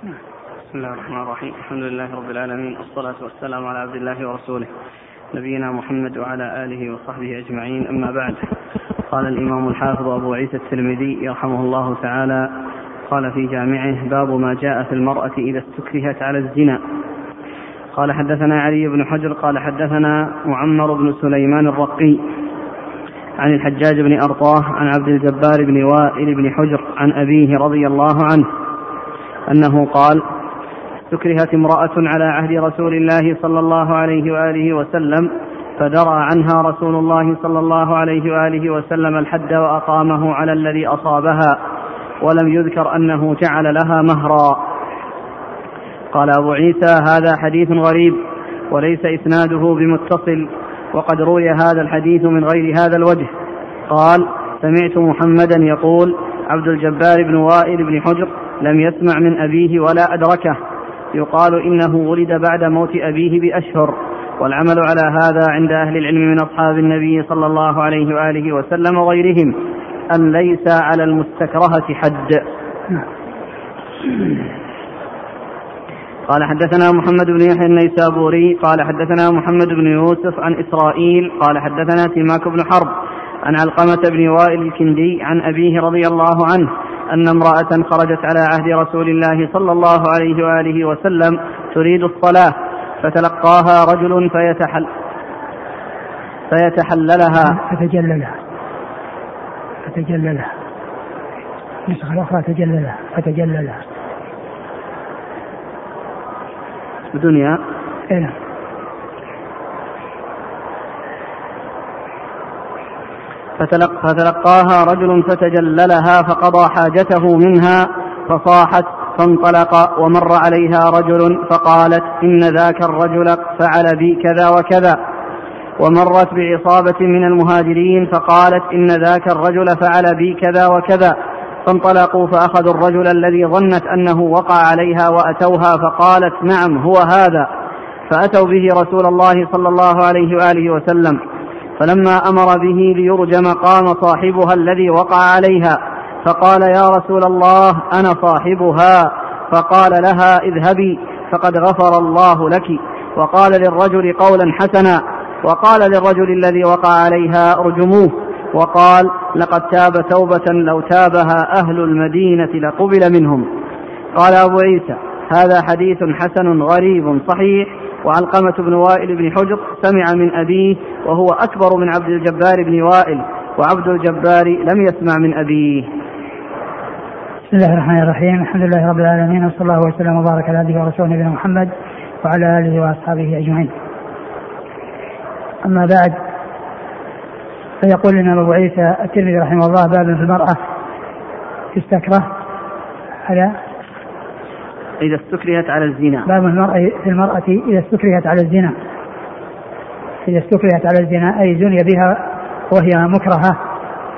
بسم الله الرحمن الرحيم. الحمد لله رب العالمين. والصلاة والسلام على عبد الله ورسوله. نبينا محمد وعلى آله وصحبه أجمعين. أما بعد. قال الإمام الحافظ أبو عيسى الترمذي يرحمه الله تعالى قال في جامعه باب ما جاء في المرأة إذا استكرهت على الزنا. قال حدثنا علي بن حجر قال حدثنا معمر بن سليمان الرقي عن الحجاج بن أرطاه عن عبد الجبار بن وائل بن حجر عن أبيه رضي الله عنه أنه قال استكرهت امرأة على عهد رسول الله صلى الله عليه وآله وسلم فدرى عنها رسول الله صلى الله عليه وآله وسلم الحد وأقامه على الذي أصابها ولم يذكر أنه جعل لها مهرا. قال أبو عيسى هذا حديث غريب وليس إسناده بمتصل وقد روي هذا الحديث من غير هذا الوجه. قال سمعت محمدا يقول عبد الجبار بن وائل بن حجر لم يسمع من أبيه ولا أدركه. يقال إنه ولد بعد موت أبيه بأشهر. والعمل على هذا عند أهل العلم من أصحاب النبي صلى الله عليه وآله وسلم وغيرهم أن ليس على المستكرهة حد. قال حدثنا محمد بن يحيى النيسابوري قال حدثنا محمد بن يوسف عن إسرائيل قال حدثنا سماك بن حرب عن علقمة بن وائل الكندي عن أبيه رضي الله عنه أن امرأة خرجت على عهد رسول الله صلى الله عليه وآله وسلم تريد الصلاة فتلقاها رجل فيتحل فيتحللها. فتجللها. فتجللها. النسخة الأخرى تجللها. فتجللها. بدنيا. اي فتلق فتلقاها رجل فتجللها فقضى حاجته منها فصاحت فانطلق ومر عليها رجل فقالت إن ذاك الرجل فعل بي كذا وكذا. ومرت بعصابة من المهاجرين فقالت إن ذاك الرجل فعل بي كذا وكذا. فانطلقوا فأخذوا الرجل الذي ظنت أنه وقع عليها وأتوها فقالت نعم هو هذا. فأتوا به رسول الله صلى الله عليه وآله وسلم. فلما أمر به ليرجم قام صاحبها الذي وقع عليها فقال يا رسول الله أنا صاحبها. فقال لها اذهبي فقد غفر الله لك. وقال للرجل قولا حسنا. وقال للرجل الذي وقع عليها ارجموه. وقال لقد تاب توبة لو تابها أهل المدينة لقبل منهم. قال أبو عيسى هذا حديث حسن غريب صحيح. وعلقمة بن وائل بن حجر سمع من أبيه وهو أكبر من عبد الجبار بن وائل وعبد الجبار لم يسمع من أبيه بسم الله الرحمن الرحيم الحمد لله رب العالمين وصلى الله وسلم وبارك على عبده ورسوله نبينا محمد وعلى آله وأصحابه أجمعين. أما بعد فيقول لنا أبو عيسى الترمذي رحمه الله باب في المرأة تستكره على إذا استكرهت على الزنا. باب المرأة في المرأة إذا استكرهت على الزنا. إذا استكرهت على الزنا أي زني بها وهي مكرهة.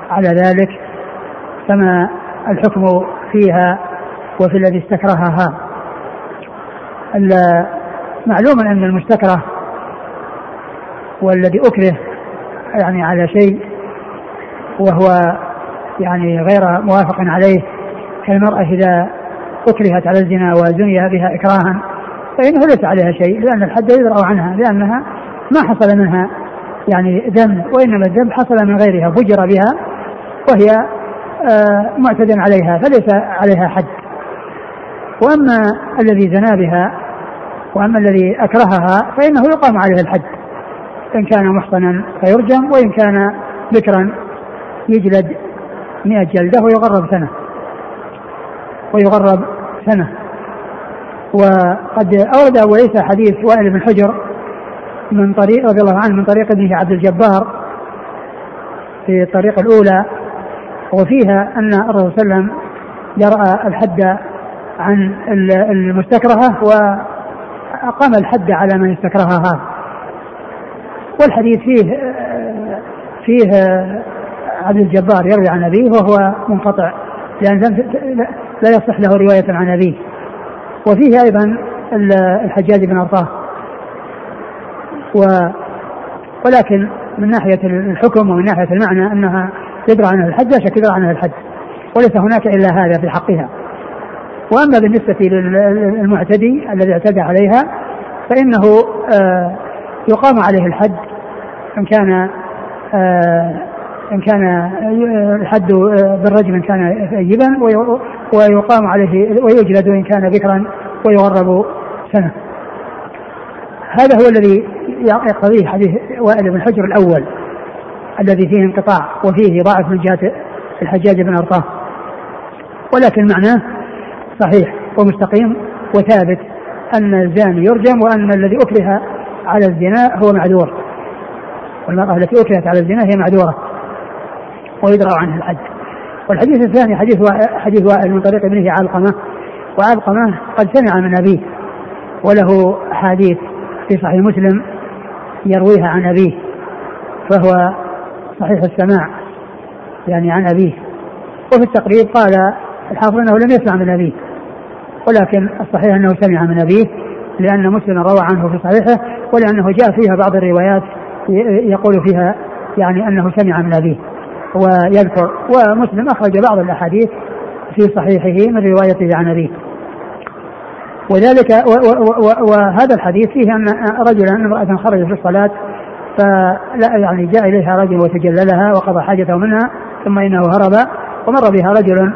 على ذلك فما الحكم فيها وفي الذي استكرهها. معلوم أن المستكره والذي أكره يعني على شيء وهو يعني غير موافق عليه. كالمرأة إذا أكرهت على الزنا وزني بها إكراها فإنه ليس عليها شيء لأن الحد يدرأ عنها لأنها ما حصل منها يعني ذنب وإنما الذنب حصل من غيرها فجر بها وهي آه معتد عليها فليس عليها حد. وأما الذي زنا بها وأما الذي أكرهها فإنه يقام عليه الحد إن كان محصنا فيرجم وإن كان بكرا يجلد مئة جلدة ويغرب سنة. ويغرب سنة. وقد أورد أبو عيسى حديث وائل بن حجر من طريق رضي الله عنه من طريق ابنه عبد الجبار في الطريق الأولى. وفيها أن الرسول صلى الله عليه وسلم جرأ الحد عن المستكرهة وأقام الحد على من استكرهها. والحديث فيه فيه عبد الجبار يروي عن أبيه وهو منقطع. لأن لا يصح له رواية عن أبيه. وفيه أيضا الحجاج بن أرطاه و ولكن من ناحية الحكم ومن ناحية المعنى أنها يدرى عنها الحد لا شك يدرى عنها الحد وليس هناك إلا هذا في حقها. وأما بالنسبة للمعتدي الذي اعتدى عليها فإنه آه، يقام عليه الحد إن كان آه، إن كان الحد بالرجم إن كان ثيبا ويقام عليه ويجلد إن كان ذكرا ويغرب سنة. هذا هو الذي يقتضيه حديث وائل بن حجر الأول الذي فيه انقطاع وفيه ضعف من جهه الحجاج بن أرطاه. ولكن معناه صحيح ومستقيم وثابت أن الزاني يرجم وأن الذي أكره على الزنا هو معذور. والمرأة التي أكرهت على الزنا هي معذورة ويدرى عنها الحد والحديث الثاني حديث حديث وائل من طريق ابنه علقمة وعلقمة قد سمع من أبيه وله أحاديث في صحيح مسلم يرويها عن أبيه فهو صحيح السماع يعني عن أبيه. وفي التقريب قال الحافظ أنه لم يسمع من أبيه ولكن الصحيح أنه سمع من أبيه لأن مسلم روى عنه في صحيحه ولأنه جاء فيها بعض الروايات يقول فيها يعني أنه سمع من أبيه. ويذكر ومسلم أخرج بعض الأحاديث في صحيحه من روايته عن أبيه وذلك وهذا الحديث فيه أن رجلا امرأة خرجت في الصلاة فلا يعني جاء إليها رجل وتجللها وقضى حاجته منها ثم إنه هرب ومر بها رجل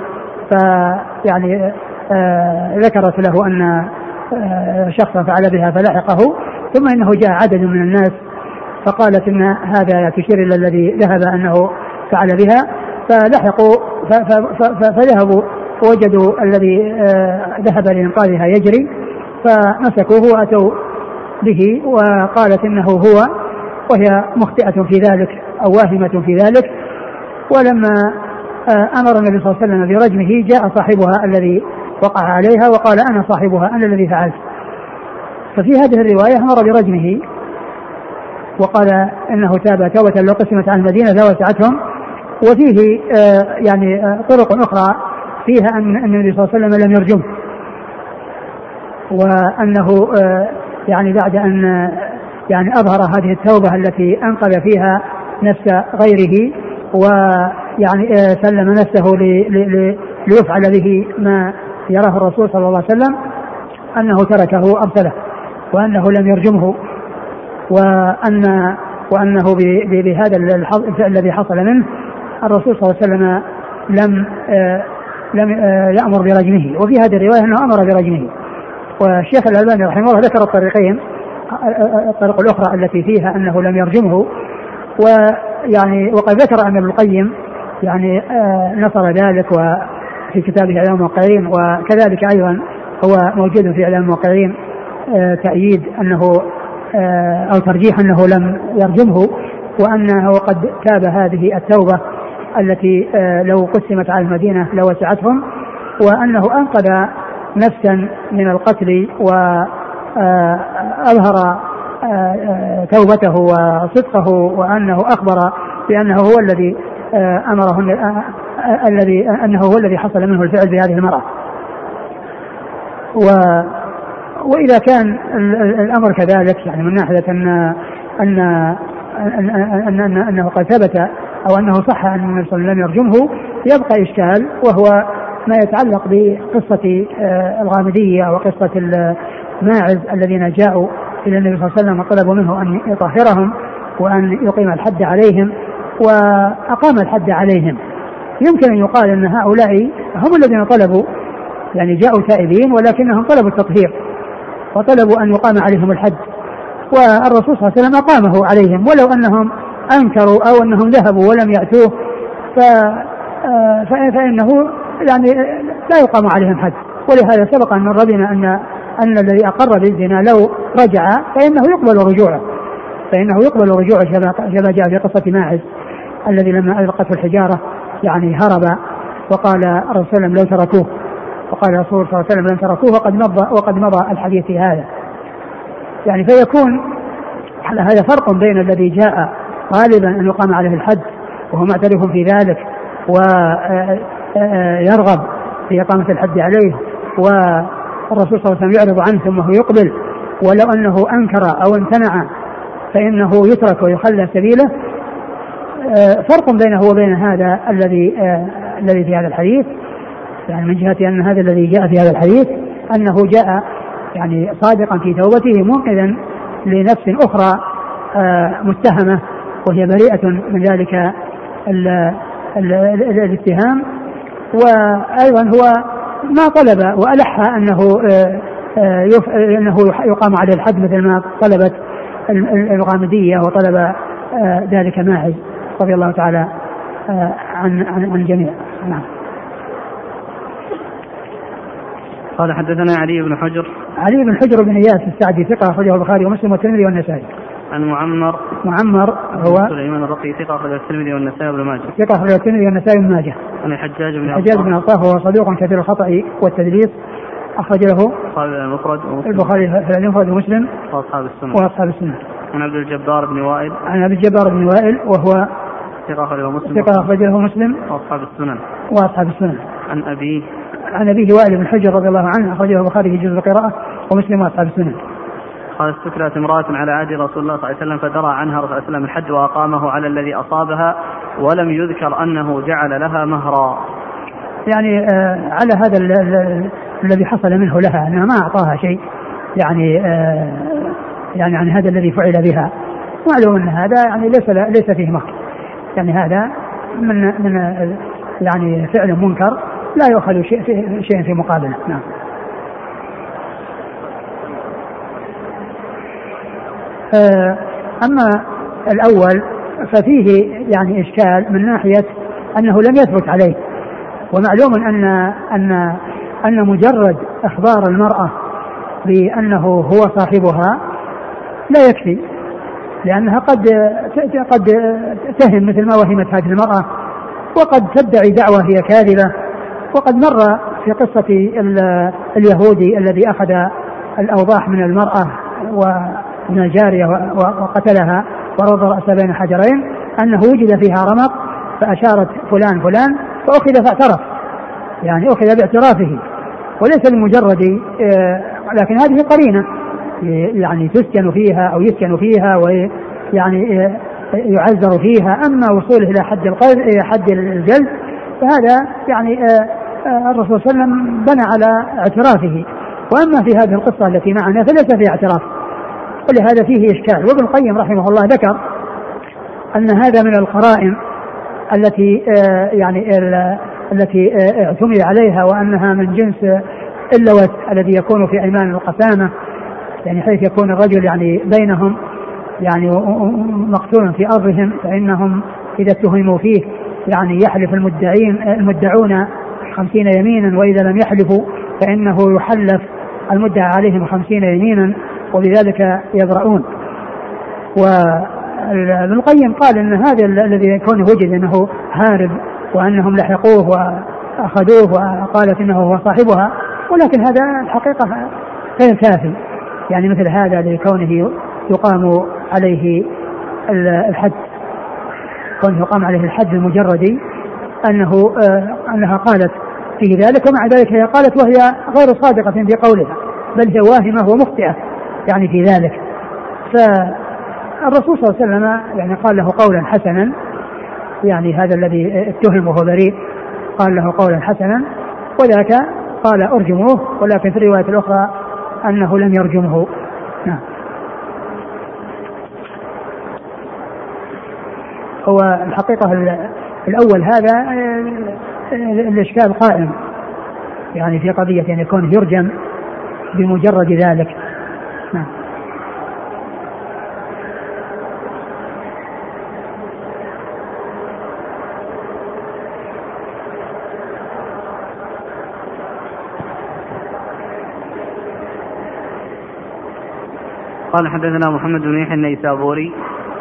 فيعني آه ذكرت له أن آه شخصا فعل بها فلحقه ثم إنه جاء عدد من الناس فقالت إن هذا تشير إلى الذي ذهب أنه فعل بها فلحقوا فذهبوا وجدوا الذي آه، ذهب لإنقاذها يجري فمسكوه وأتوا به وقالت إنه هو وهي مخطئة في ذلك أو واهمة في ذلك. ولما آه، أمر النبي صلى الله عليه وسلم برجمه جاء صاحبها الذي وقع عليها وقال أنا صاحبها أنا الذي فعلت. ففي هذه الرواية أمر برجمه وقال إنه تاب توبة لو قسمت عن المدينة لوسعتهم وفيه آه يعني آه طرق أخرى فيها أن النبي صلى الله عليه وسلم لم يرجمه وأنه آه يعني بعد أن يعني أظهر هذه التوبة التي أنقذ فيها نفس غيره ويعني سلم نفسه ليفعل به ما يراه الرسول صلى الله عليه وسلم أنه تركه أرسله وأنه لم يرجمه. وأن وأنه بهذا الفعل الذي حصل منه الرسول صلى الله عليه وسلم لم آه لم آه يأمر برجمه. وفي هذه الرواية أنه أمر برجمه. والشيخ الألباني رحمه الله ذكر الطريقين الطريق الأخرى التي فيها أنه لم يرجمه. ويعني وقد ذكر أن ابن القيم يعني آه نصر ذلك وفي كتابه إعلام الموقعين. وكذلك أيضا هو موجود في إعلام الموقعين تأييد أنه أو ترجيح أنه لم يرجمه. وأنه قد تاب هذه التوبة التي آه، لو قسمت على المدينة لوسعتهم وأنه أنقذ نفسا من القتل وأظهر آه، توبته وصدقه وأنه أخبر بأنه هو الذي أمره الذي أنه هو الذي حصل منه الفعل بهذه المرأة. و وإذا كان الأمر كذلك يعني من أن أن أن أن أنه قد ثبت أو أنه صح أن النبي صلى الله عليه وسلم لم يرجمه يبقى إشكال وهو ما يتعلق بقصة آه، الغامدية وقصة الماعز الذين جاءوا إلى النبي صلى الله عليه وسلم وطلبوا منه أن يطهرهم وأن يقيم الحد عليهم وأقام الحد عليهم. يمكن أن يقال أن هؤلاء هم الذين طلبوا يعني جاءوا تائبين ولكنهم طلبوا التطهير وطلبوا أن يقام عليهم الحد. والرسول صلى الله عليه وسلم أقامه عليهم ولو أنهم أنكروا أو أنهم ذهبوا ولم يأتوه آه، فإنه يعني لا يقام عليهم حد. ولهذا سبق أن مر بنا أن أن الذي أقر بالزنا لو رجع فإنه يقبل رجوعه. فإنه يقبل رجوعه كما جاء في قصة ماعز الذي لما ألقته الحجارة يعني هرب وقال الرسول لو تركوه. وقال الرسول صلى الله عليه وسلم لن تركوه وقد مضى وقد مضى الحديث في هذا. يعني فيكون هذا فرق بين الذي جاء غالبا أن يقام عليه الحد وهو معترف في ذلك ويرغب في إقامة الحد عليه والرسول صلى الله عليه وسلم يعرض عنه ثم هو يقبل ولو أنه أنكر أو امتنع فإنه يترك ويخلى سبيله. فرق بينه وبين هذا الذي الذي في هذا الحديث يعني من جهة أن هذا الذي جاء في هذا الحديث أنه جاء يعني صادقا في توبته منقذا لنفس أخرى آه، متهمة. وهي بريئة من ذلك ال ال ال الاتهام. وأيضا هو ما طلب وألح أنه آه، آه، أنه يقام عليه الحد مثل ما طلبت الغامدية وطلب ذلك ماعز رضي الله تعالى عن عن عن الجميع. نعم. قال حدثنا علي بن حجر. علي بن حجر بن إياس السعدي ثقة أخرجه البخاري ومسلم والترمذي والنسائي. عن معمر. معمر هو سليمان الرقي ثقة أخرج الترمذي والنسائي وابن ماجه. ثقة أخرج الترمذي والنسائي وابن ماجه. عن الحجاج بن الحجاج بن عطاف وهو صدوق كثير الخطأ والتدليس. أخرج له البخاري المفرد البخاري في المفرد ومسلم. وأصحاب السنة. وأصحاب السنة. عن عبد الجبار بن وائل. عن عبد الجبار بن وائل وهو ثقة أخرجه مسلم. ثقة أخرجه مسلم. وأصحاب السنن. وأصحاب السنن. عن أبيه. عن أبيه وائل بن حجر رضي الله عنه. أخرجه البخاري في جزء القراءة ومسلم وأصحاب السنن. قال استكرت امرأة على عهد رسول الله صلى الله عليه وسلم فدرى عنها رسول الله صلى الله عليه وسلم الحد وأقامه على الذي أصابها ولم يذكر أنه جعل لها مهرا. يعني آه على هذا الذي حصل منه لها أنها ما أعطاها شيء. يعني آه يعني عن هذا الذي فعل بها. معلوم أن هذا يعني ليس ليس فيه مهر. يعني هذا من من يعني فعل منكر لا يؤخذ شيء في, شيء في مقابله. نعم آه، أما الأول ففيه يعني إشكال من ناحية أنه لم يثبت عليه. ومعلوم أن أن أن مجرد إخبار المرأة بأنه هو صاحبها لا يكفي لأنها قد قد تهم مثل ما وهمت هذه المرأة وقد تدعي دعوة هي كاذبة وقد مر في قصة اليهودي الذي أخذ الأوضاح من المرأة ومن الجارية وقتلها ورد رأسه بين حجرين أنه وجد فيها رمق فأشارت فلان فلان فأخذ فاعترف. يعني أخذ باعترافه. وليس لمجرد آه، لكن هذه قرينة. يعني تسكن فيها أو يسكن فيها ويعني آه، يعذر فيها. أما وصوله إلى حد القذف حد الجلد فهذا يعني آه، الرسول صلى الله عليه وسلم بنى على اعترافه. وأما في هذه القصة التي معنا فليس فيها اعتراف. ولهذا فيه إشكال. وابن القيم رحمه الله ذكر أن هذا من القرائن التي آه، يعني التي آه، اعتمد عليها وأنها من جنس اللوث الذي يكون في أيمان القسامة. يعني حيث يكون الرجل يعني بينهم يعني مقتول في أرضهم فإنهم إذا اتهموا فيه يعني يحلف المدعين المدعون خمسين يمينا وإذا لم يحلفوا فإنه يحلف المدعى عليهم خمسين يمينا. وبذلك يبرؤون وابن القيم قال إن هذا الذي يكون وجد أنه هارب وأنهم لحقوه وأخذوه وقالت إنه هو صاحبها ولكن هذا الحقيقة غير كافي. يعني مثل هذا لكونه يقام عليه الحد كونه يقام عليه الحد المجرد أنه آه أنها قالت في ذلك ومع ذلك هي قالت وهي غير صادقة في قولها بل هي واهمة ومخطئة. يعني في ذلك. فالرسول صلى الله عليه وسلم يعني قال له قولا حسنا يعني هذا الذي اتهم وهو بريء قال له قولا حسنا وذاك قال أرجموه ولكن في الرواية الأخرى أنه لم يرجمه. نعم. هو الحقيقة الأول هذا الإشكال قائم. يعني في قضية أن يعني يكون يرجم بمجرد ذلك نعم قال حدثنا محمد بن يحيى النيسابوري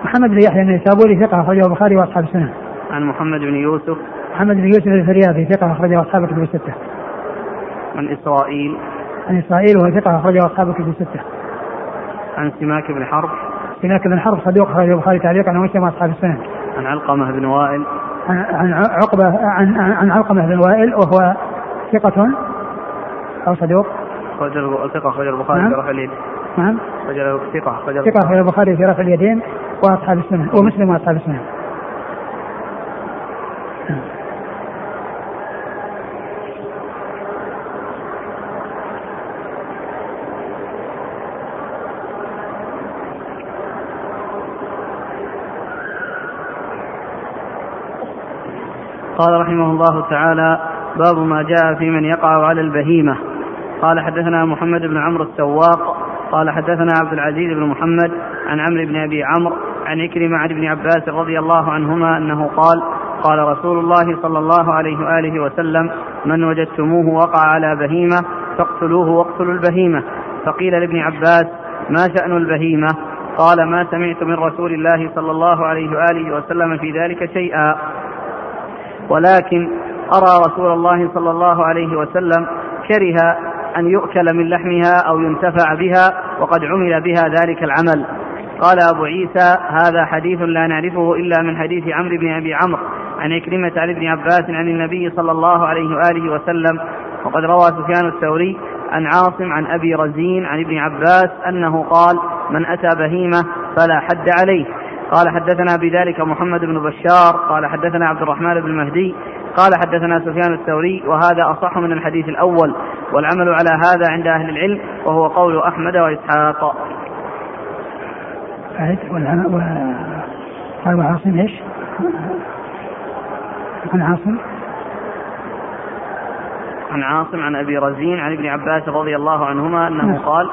محمد بن يحيى النيسابوري ثقة أخرجه البخاري وأصحاب السنة عن محمد بن يوسف محمد بن يوسف الفريابي ثقة أخرجه أصحاب الكتب الستة. عن إسرائيل عن إسرائيل وهو ثقة أخرجه أصحاب الكتب الستة. عن سماك بن حرب سماك بن حرب صدوق أخرجه البخاري تعليقا عن مسلم أصحاب السنة. عن علقمة بن وائل عن عن عقبة عن عن علقمة بن وائل وهو ثقة أو صدوق ثقة أخرج البخاري نعم. اليد نعم. أخرج ثقة أخرج ثقة البخاري في رفع اليدين وأصحاب السنة ومسلم وأصحاب السنة. قال رحمه الله تعالى باب ما جاء في من يقع على البهيمة. قال حدثنا محمد بن عمرو السواق قال حدثنا عبد العزيز بن محمد عن عمرو بن أبي عمرو عن إكرمة عن ابن عباس رضي الله عنهما أنه قال قال رسول الله صلى الله عليه وآله وسلم من وجدتموه وقع على بهيمة فاقتلوه واقتلوا البهيمة. فقيل لابن عباس ما شأن البهيمة؟ قال ما سمعت من رسول الله صلى الله عليه وآله وسلم في ذلك شيئا. ولكن أرى رسول الله صلى الله عليه وسلم كره أن يؤكل من لحمها أو ينتفع بها وقد عمل بها ذلك العمل. قال أبو عيسى هذا حديث لا نعرفه إلا من حديث عمرو بن أبي عمرو عن عكرمة عن ابن عباس عن النبي صلى الله عليه وآله وسلم وقد روى سفيان الثوري عن عاصم عن أبي رزين عن ابن عباس أنه قال من أتى بهيمة فلا حد عليه. قال حدثنا بذلك محمد بن بشار قال حدثنا عبد الرحمن بن مهدي قال حدثنا سفيان الثوري وهذا أصح من الحديث الأول والعمل على هذا عند أهل العلم وهو قول أحمد وإسحاق قال وعاصم إيش؟ عن عاصم عن عاصم عن أبي رزين عن ابن عباس رضي الله عنهما أنه نعم. قال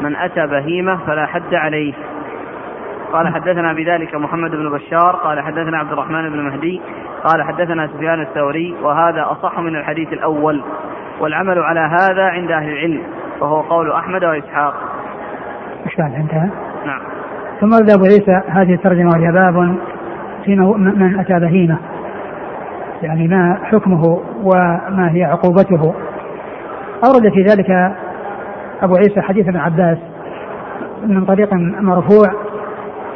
من أتى بهيمة فلا حد عليه قال حدثنا بذلك محمد بن بشار قال حدثنا عبد الرحمن بن مهدي قال حدثنا سفيان الثوري وهذا أصح من الحديث الأول والعمل على هذا عند أهل العلم وهو قول أحمد وإسحاق. إيش بعد انتهى؟ نعم. ثم ورد ابو عيسى هذه الترجمة وهي باب في من أتى بهيمة يعني ما حكمه وما هي عقوبته أورد في ذلك أبو عيسى حديث ابن عباس من طريق مرفوع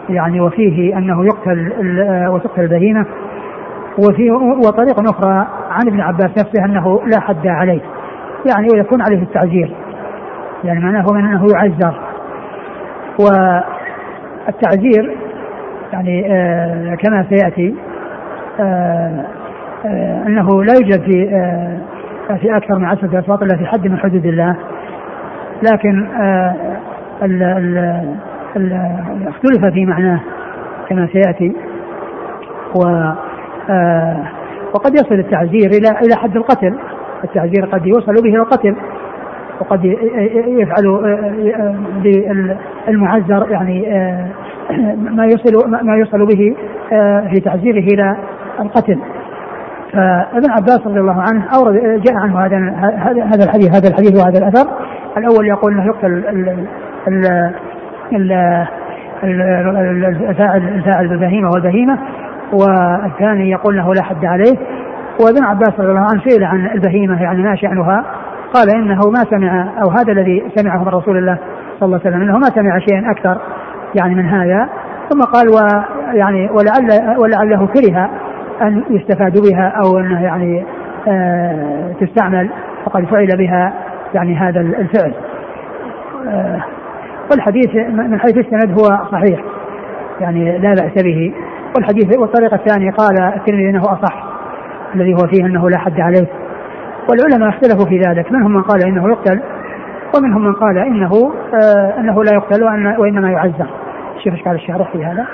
يعني وفيه أنه يقتل وتقتل البهيمة. وفي وطريق أخرى عن ابن عباس نفسه أنه لا حد عليه. يعني ويكون عليه التعزير يعني معناه من أنه يعزر. والتعزير يعني آه كما سيأتي آه آه أنه لا يوجد في آه في أكثر من عشرة أصوات إلا في حد من حدود الله. لكن آه ال ال اختلف في معناه كما سيأتي. و آه وقد يصل التعزير إلى إلى حد القتل. التعزير قد يوصل به إلى القتل. وقد يفعل بالمعزر يعني ما يصل ما يوصل به في تعزيره إلى القتل. فابن عباس رضي الله عنه أورد جاء عنه هذا هذا الحديث هذا الحديث وهذا الأثر. الأول يقول إنه يقتل الفاعل الفاعل بالبهيمة والبهيمة والثاني يقول إنه لا حد عليه. وابن عباس رضي الله عنه سئل عن البهيمة يعني ما شأنها؟ قال إنه ما سمع أو هذا الذي سمعه من رسول الله صلى الله عليه وسلم إنه ما سمع شيئا أكثر يعني من هذا. ثم قال ويعني ولعل ولعله كره أن يستفاد بها أو إنه يعني آه تستعمل فقد فعل بها يعني هذا الفعل. آه. والحديث من حيث السند هو صحيح. يعني لا بأس به. والحديث والطريقة الثانية قال الترمذي إنه أصح الذي هو فيه أنه لا حد عليه. والعلماء اختلفوا في ذلك منهم من قال إنه يقتل ومنهم من قال إنه آه إنه لا يقتل وأن وإنما يعزر. شوف إيش قال الشارح في هذا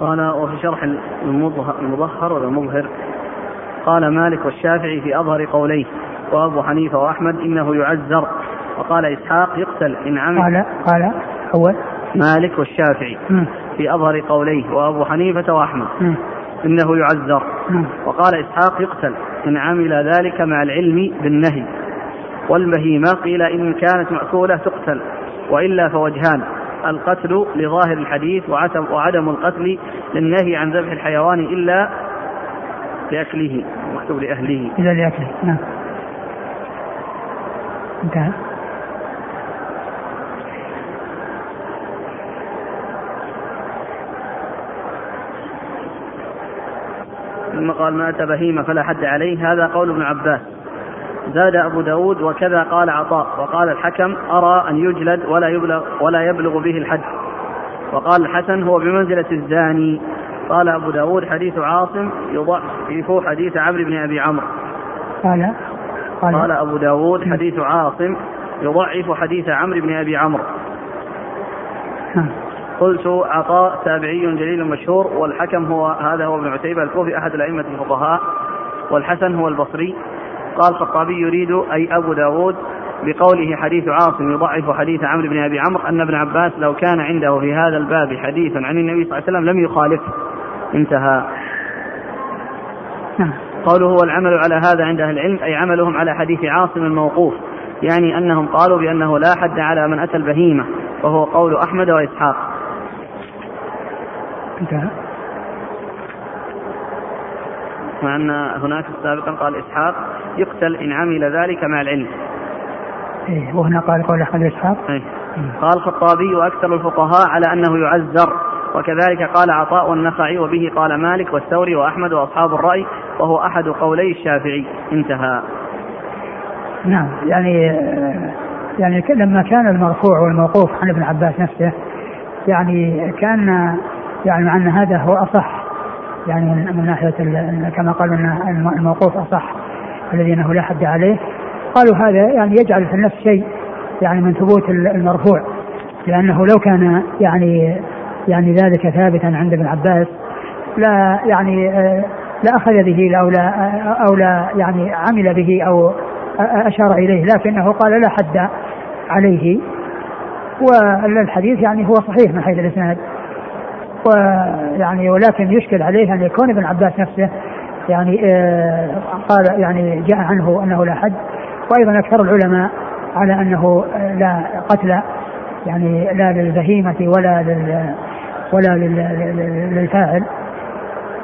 قال وفي شرح المظهر ولا المظهر قال مالك والشافعي في أظهر قوليه وأبو حنيفة وأحمد إنه يعزر. وقال إسحاق يقتل إن عمل. قال قال أول. مالك والشافعي م. في أظهر قوليه وأبو حنيفة وأحمد م. إنه يعزر. م. وقال إسحاق يقتل إن عمل ذلك مع العلم بالنهي. والبهيمة قيل إن كانت مأكولة تقتل وإلا فوجهان. القتل لظاهر الحديث وعدم القتل للنهي عن ذبح الحيوان إلا لأكله مكتوب لأهله. إلا لأكله. نعم. انتهى. ثم قال ما أتى بهيمة فلا حد عليه هذا قول ابن عباس. زاد أبو داود وكذا قال عطاء وقال الحكم أرى أن يجلد ولا يبلغ ولا يبلغ به الحد. وقال الحسن هو بمنزلة الزاني. قال أبو داود حديث عاصم يضعف حديث عمرو بن أبي عمرو. قال قال, قال أبو داود حديث عاصم يضعف حديث عمرو بن أبي عمرو. قلت عطاء تابعي جليل مشهور والحكم هو هذا هو ابن عتيبة الكوفي أحد الأئمة الفقهاء والحسن هو البصري. قال الخطابي يريد أي أبو داود بقوله حديث عاصم يضعف حديث عمرو بن أبي عمرو أن ابن عباس لو كان عنده في هذا الباب حديث عن النبي صلى الله عليه وسلم لم يخالفه. انتهى. نعم. قوله هو العمل على هذا عند أهل العلم أي عملهم على حديث عاصم الموقوف يعني أنهم قالوا بأنه لا حد على من أتى البهيمة وهو قول أحمد وإسحاق. انتهى. مع أن هناك سابقا قال إسحاق يقتل إن عمل ذلك مع العلم. إيه وهنا قال قول أحمد إسحاق. إيه. قال الخطابي وأكثر الفقهاء على أنه يعزر وكذلك قال عطاء والنخعي وبه قال مالك والثوري وأحمد وأصحاب الرأي وهو أحد قولي الشافعي. انتهى. نعم يعني يعني لما كان المرفوع والموقوف عن ابن عباس نفسه يعني كان يعني مع أن هذا هو أصح يعني من ناحية كما إن الموقوف أصح الذي انه لا حد عليه. قالوا هذا يعني يجعل في النفس شيء يعني من ثبوت المرفوع لأنه لو كان يعني يعني ذلك ثابتا عند ابن عباس لا يعني لا أخذ به أو لا أو لا يعني عمل به أو أشار إليه لكنه قال لا حد عليه. والحديث يعني هو صحيح من حيث الإسناد. ويعني ولكن يشكل عليه أن يكون ابن عباس نفسه يعني آه قال يعني جاء عنه أنه لا حد. وأيضا أكثر العلماء على أنه لا قتل يعني لا للبهيمة ولا لل ولا للفاعل.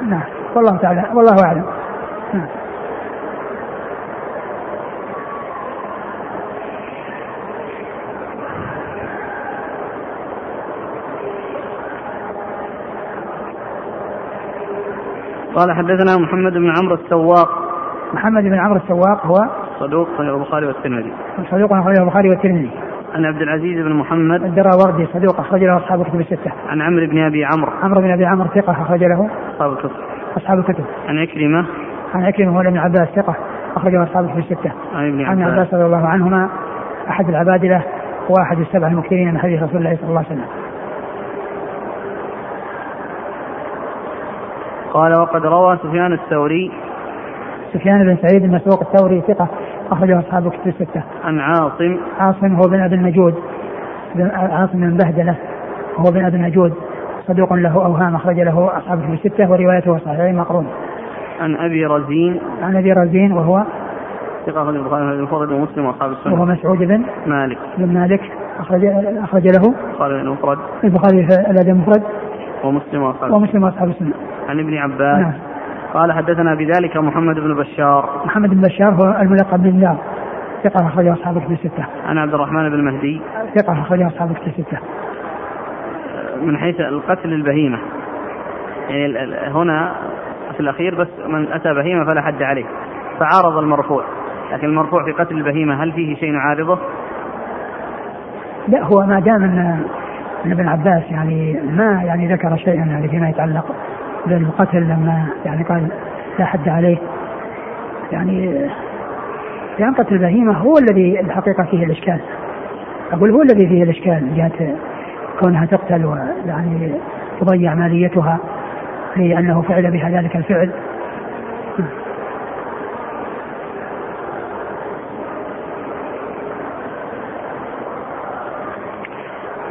نعم. والله تعالى والله أعلم. نعم. قال حدثنا محمد بن عمرو السواق. محمد بن عمرو السواق هو صدوق خرج البخاري والترمذي. صدوق أخرجه البخاري والترمذي. عن عبد العزيز بن محمد. الدراوردي صدوق أخرج له أصحاب الكتب الستة. عن عمرو بن أبي عمرو. عمرو بن أبي عمرو ثقة أخرج له أصحاب الكتب. أصحاب الكتب. عن عكرمة. عن عكرمة هو ابن عباس ثقة أخرجه أصحاب الكتب الستة. عن ابن عباس عن عباس. رضي الله عنهما أحد العبادلة وأحد السبع المكثرين من حديث رسول الله صلى الله عليه وسلم. قال وقد روى سفيان الثوري. سفيان بن سعيد المسروق الثوري ثقة أخرجه أصحاب الكتب الستة. عن عاصم. عاصم هو بن أبي النجود عاصم بن بهدلة هو بن أبي النجود صدوق له أوهام أخرج له أصحاب الكتب الستة وروايته صحيحة مقرون. عن أبي رزين. عن أبي رزين وهو ثقة أخرج البخاري المفرد ومسلم وأصحاب السنة. وهو مسعود بن مالك. بن مالك أخرج أخرج له البخاري المفرد. البخاري الأدب المفرد. ومسلم وأصحاب ومسلم وأصحاب السنة. عن ابن عباس نعم. قال حدثنا بذلك محمد بن بشار محمد بن بشار هو الملقب نار ثقة أخرجه أصحاب الكتب الستة. عن عبد الرحمن بن مهدي ثقة أخرجه أصحاب الكتب الستة. من حيث القتل البهيمة يعني هنا في الأخير بس من أتى بهيمة فلا حد عليه فعارض المرفوع لكن المرفوع في قتل البهيمة هل فيه شيء يعارضه؟ لا هو ما دام ان ابن عباس يعني ما يعني ذكر شيئا يعني فيما يتعلق بالقتل لما يعني قال لا حد عليه. يعني لأن قتل البهيمة هو الذي الحقيقة فيه الإشكال. أقول هو الذي فيه الإشكال من جهة كونها تقتل ويعني تضيع ماليتها لأنه فعل بها ذلك الفعل.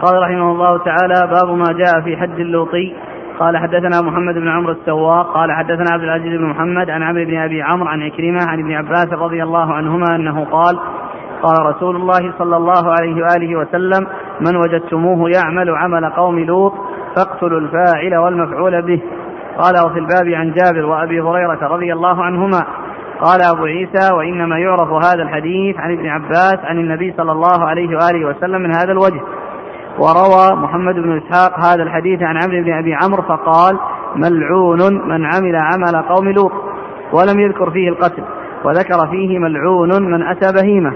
قال رحمه الله تعالى باب ما جاء في حد اللوطي. قال حدثنا محمد بن عمرو السواق. قال حدثنا عبد العزيز بن محمد عن عمرو بن أبي عمرو عن عكرمه عن ابن عباس رضي الله عنهما أنه قال قال رسول الله صلى الله عليه وآله وسلم من وجدتموه يعمل عمل قوم لوط فاقتلوا الفاعل والمفعول به. قال وفي الباب عن جابر وأبي هريرة رضي الله عنهما. قال أبو عيسى وإنما يعرف هذا الحديث عن ابن عباس عن النبي صلى الله عليه وآله وسلم من هذا الوجه. وروى محمد بن إسحاق هذا الحديث عن عمرو بن أبي عمرو فقال ملعون من عمل عمل قوم لوط ولم يذكر فيه القتل وذكر فيه ملعون من أتى بهيمة.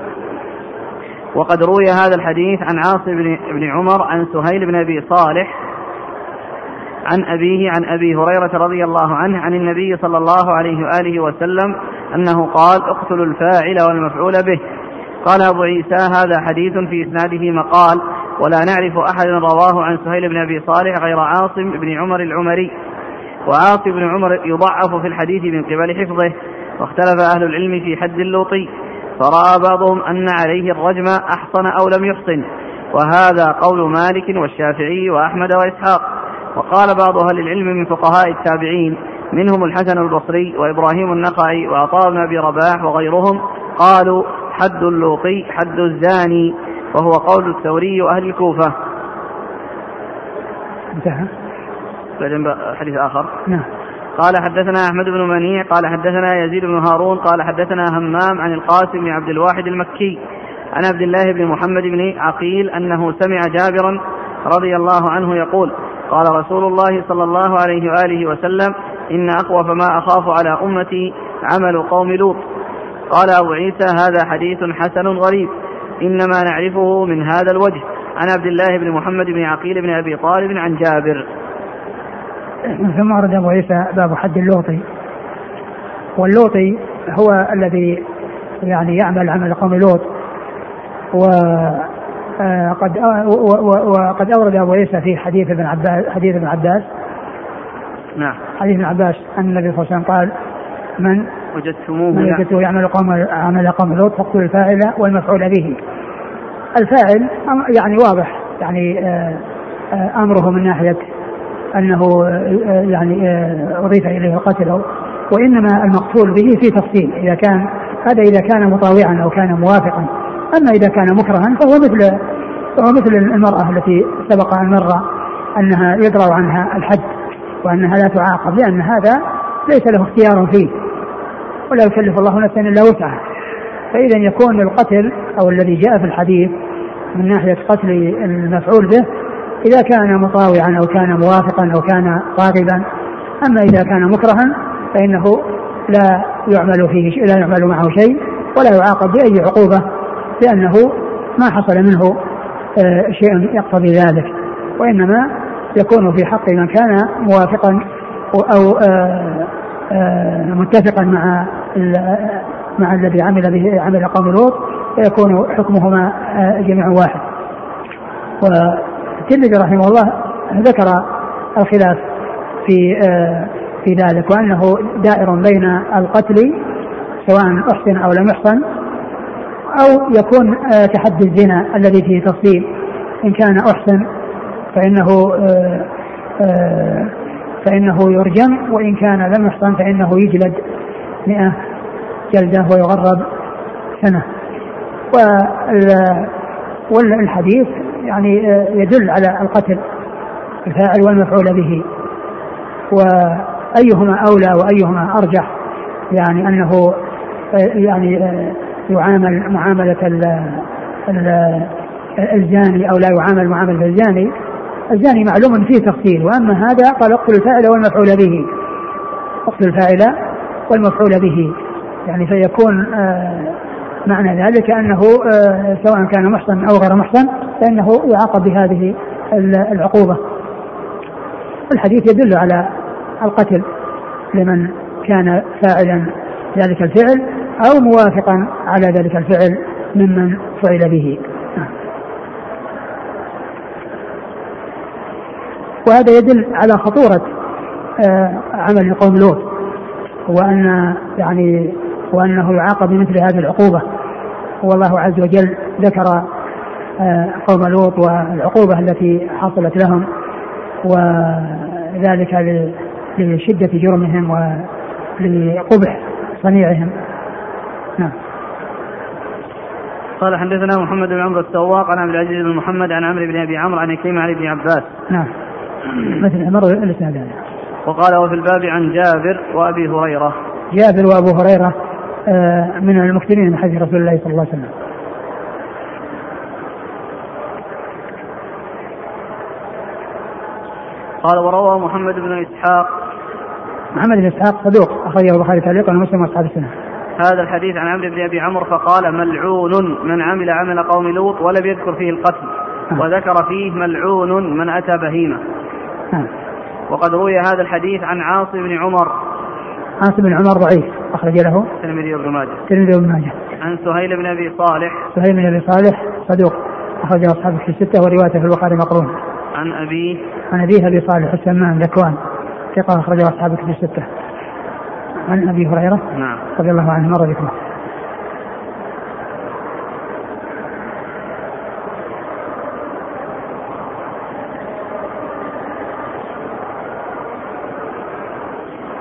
وقد روي هذا الحديث عن عاصم بن عمر عن سهيل بن أبي صالح عن أبيه عن أبي هريرة رضي الله عنه عن النبي صلى الله عليه وآله وسلم أنه قال اقتلوا الفاعل والمفعول به. قال أبو عيسى هذا حديث في إسناده مقال ولا نعرف أحدا رواه عن سهيل بن أبي صالح غير عاصم بن عمر العمري. وعاصم بن عمر يضعف في الحديث من قبل حفظه واختلف أهل العلم في حد اللوطي. فرأى بعضهم أن عليه الرجم أحصن أو لم يحصن. وهذا قول مالك والشافعي وأحمد وإسحاق. وقال بعض أهل العلم من فقهاء التابعين منهم الحسن البصري وإبراهيم النخعي وعطاء بن أبي رباح وغيرهم قالوا حد اللوطي حد الزاني. وهو قول الثوري وأهل الكوفة. انتهى. بعدين حديث آخر. نعم. قال حدثنا أحمد بن منيع قال حدثنا يزيد بن هارون قال حدثنا همام عن القاسم بن عبد الواحد المكي عن عبد الله بن محمد بن عقيل أنه سمع جابرا رضي الله عنه يقول قال رسول الله صلى الله عليه وآله وسلم إن أخوف ما أخاف على أمتي عمل قوم لوط. قال أبو عيسى هذا حديث حسن غريب. إنما نعرفه من هذا الوجه. عن عبد الله بن محمد بن عقيل بن أبي طالب عن جابر. ثم ورد أبو عيسى باب حد اللوطي. واللوطي هو الذي يعني يعمل عمل قوم لوط. وقد وقد أورد أبو عيسى في حديث ابن عباس حديث ابن عباس. نعم. حديث ابن عباس أن النبي صلى الله عليه وسلم قال من؟ وجدتموه من وجدته يعمل قوم عمل قوم لوط فاقتلوا الفاعل والمفعول به. الفاعل يعني واضح يعني أمره من ناحية أنه يعني أضيف إليه القتل. وإنما المقتول به في تفصيل إذا كان هذا إذا كان مطاوعا أو كان موافقا. أما إذا كان مكرها فهو مثل فهو مثل المرأة التي سبق أن مر أنها يدرى عنها الحد وأنها لا تعاقب لأن هذا ليس له اختيار فيه. ولا يكلف الله نفسا إلا وسعها. فإذا يكون القتل أو الذي جاء في الحديث من ناحية قتل المفعول به إذا كان مطاوعا أو كان موافقا أو كان راغبا أما إذا كان مكرها فإنه لا يعمل فيه لا يعمل معه شيء ولا يعاقب بأي عقوبة لأنه ما حصل منه شيء يقتضي ذلك. وإنما يكون في حق من كان موافقا أو متفقا مع مع الذي عمل به عمل قوم لوط فيكون حكمهما جميع واحد. والترمذي رحمه الله ذكر الخلاف في في ذلك وأنه دائر بين القتل سواء أحسن أو لم يحسن أو يكون كحد الزنا الذي فيه تفصيل إن كان أحسن فإنه فإنه يرجم وإن كان لم يحسن فإنه يجلد مئة جلدة ويغرب سنة. والحديث يعني يدل على القتل الفاعل والمفعول به. وأيهما أولى وأيهما أرجح؟ يعني أنه يعني يعامل معاملة الزاني أو لا يعامل معاملة الزاني الزاني معلوم فيه تفصيل وأما هذا قال اقتل الفاعل والمفعول به اقتل الفاعل والمفعول به يعني فيكون معنى ذلك أنه سواء كان محصن أو غير محصن فإنه يعاقب بهذه العقوبة. الحديث يدل على القتل لمن كان فاعلا ذلك الفعل أو موافقا على ذلك الفعل ممن فعل به. وهذا يدل على خطورة عمل قوم لوط وأن يعني وأنه يعاقب بمثل هذه العقوبة. والله عز وجل ذكر قوم لوط والعقوبة التي حصلت لهم وذلك لشدة جرمهم ولقبح صنيعهم. نعم. قال حدثنا محمد بن عمرو السواق عن عبد العزيز بن محمد عن عمرو بن أبي عمرو عن كريم عن ابن عباس. نعم. مثل مر الاسناد هذا وقال وفي الباب عن جابر وأبي هريرة. جابر وأبو هريرة من المكثرين من حديث رسول الله صلى الله عليه وسلم. قال وروى محمد بن إسحاق. محمد بن إسحاق صدوق أخرجه البخاري تعليقا ومسلم وأصحاب السنة. هذا الحديث عن عمرو بن أبي عمرو فقال ملعون من عمل عمل قوم لوط ولم يذكر فيه القتل وذكر فيه ملعون من أتى بهيمة. وقد روي هذا الحديث عن عاصم بن عمر. عاصم بن عمر ضعيف أخرج له. الترمذي وابن ماجه. الترمذي وابن ماجه. عن سهيل بن أبي صالح. سهيل بن أبي صالح صدوق أخرجه أصحاب في الستة وروايته في البخاري مقرون. عن أبيه. عن أبيه أبي صالح السمان ذكوان. ثقة أخرجه أصحاب في الستة. عن أبي هريرة نعم. رضي الله عنه مر ذكره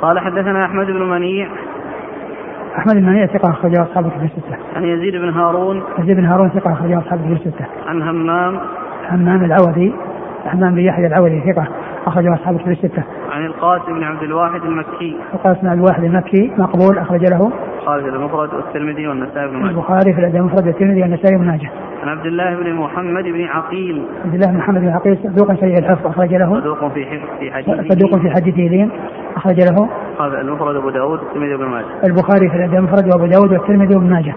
قال حدثنا أحمد بن منيع. أحمد بن منيع ثقة أخرجه أصحاب في الستة. عن يزيد بن هارون. يزيد بن هارون ثقة أخرجه أصحاب في الستة. عن همام. حمام العوذي حمام بن يحيى العوذي ثقة أخرجه أصحاب في الستة. عن القاسم بن عبد الواحد المكي. وقال بن الواحد المكي مقبول أخرج له. خالد المفرد والترمذي والنسائي بن ماجه. البخاري في الأدب المفرد والترمذي والنسائي بن ماجه. عن عبد الله بن محمد بن عقيل. عبد الله بن محمد بن عقيل صدوق سيء الحفظ أخرج له. صدوق في حفظ في حديثه. صدوق في حديثه لين أخرج له. المفرد أبو داود والترمذي وابن ماجه. البخاري في الأدب المفرد وأبو داود والترمذي وابن ماجه.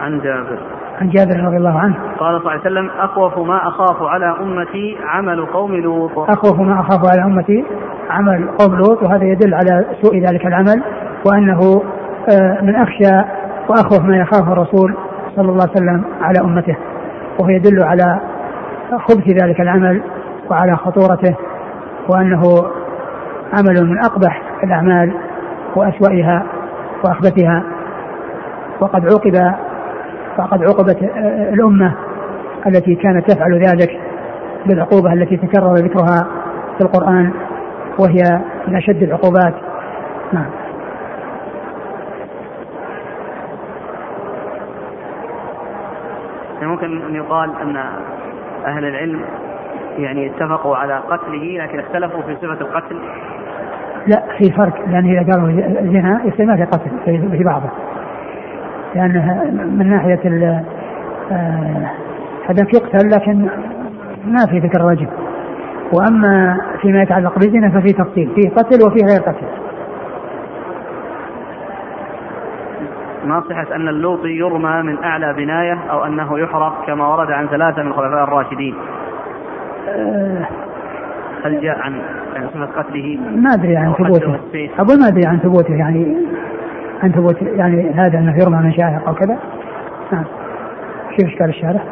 عن جابر. عن جابر رضي الله عنه. قال صلى الله عليه وسلم أخوف ما أخاف على أمتي عمل قوم لوط. أخوف ما أخاف على أمتي عمل قوم لوط وهذا يدل على سوء ذلك العمل وأنه آه، من أخشى وأخوف ما يخاف الرسول صلى الله عليه وسلم على أمته. وهو يدل على خبث ذلك العمل وعلى خطورته وأنه عمل من أقبح الأعمال وأسوأها وأخبثها. وقد عوقب وقد عوقبت الأمة التي كانت تفعل ذلك بالعقوبة التي تكرر ذكرها في القرآن وهي من أشد العقوبات. نعم. يعني ممكن أن يقال أن أهل العلم يعني اتفقوا على قتله لكن اختلفوا في صفة القتل؟ لا في فرق لأن إذا قالوا زنا يصير ما في قتل في بعضه. لأنها من ناحية ال آه، هذاك يقتل لكن ما في ذكر الرجم وأما فيما يتعلق بالزنا ففي تفصيل. فيه قتل وفيه غير قتل. ما صحة أن اللوطي يرمى من أعلى بناية أو أنه يحرق كما ورد عن ثلاثة من الخلفاء الراشدين. آه، هل جاء عن صفة قتله؟ ما أدري عن ثبوته؟ أقول ما أدري عن ثبوته يعني عن ثبوت يعني هذا أنه يرمى من شاهق أو كذا؟ نعم. شوف إشكال الشارع؟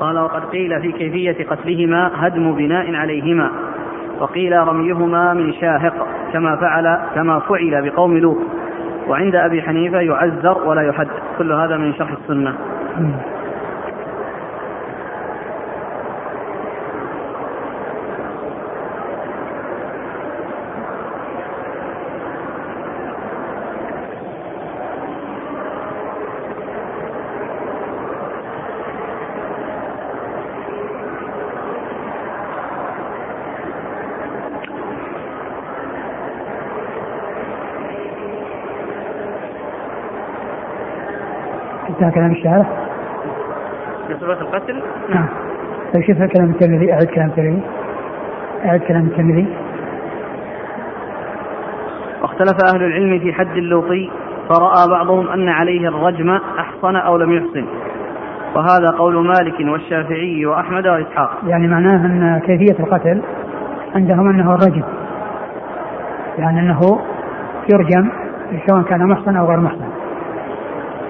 قال وقد قيل في كيفية قتلهما هدم بناء عليهما. وقيل رميهما من شاهق كما فعل كما فعل بقوم لوط. وعند أبي حنيفة يعزر ولا يحد. كل هذا من شرح السنة. انتهى كلام الشارع؟ بصفة القتل؟ نعم. طيب شوف كلام الترمذي؟ أعد كلام الترمذي. أعد كلام الترمذي. واختلف أهل العلم في حد اللوطي فرأى بعضهم أن عليه الرجم أحصن أو لم يحصن. وهذا قول مالك والشافعي وأحمد وإسحاق. يعني معناه أن كيفية القتل عندهم أنه الرجم. يعني أنه يرجم سواء كان محصن أو غير محصن.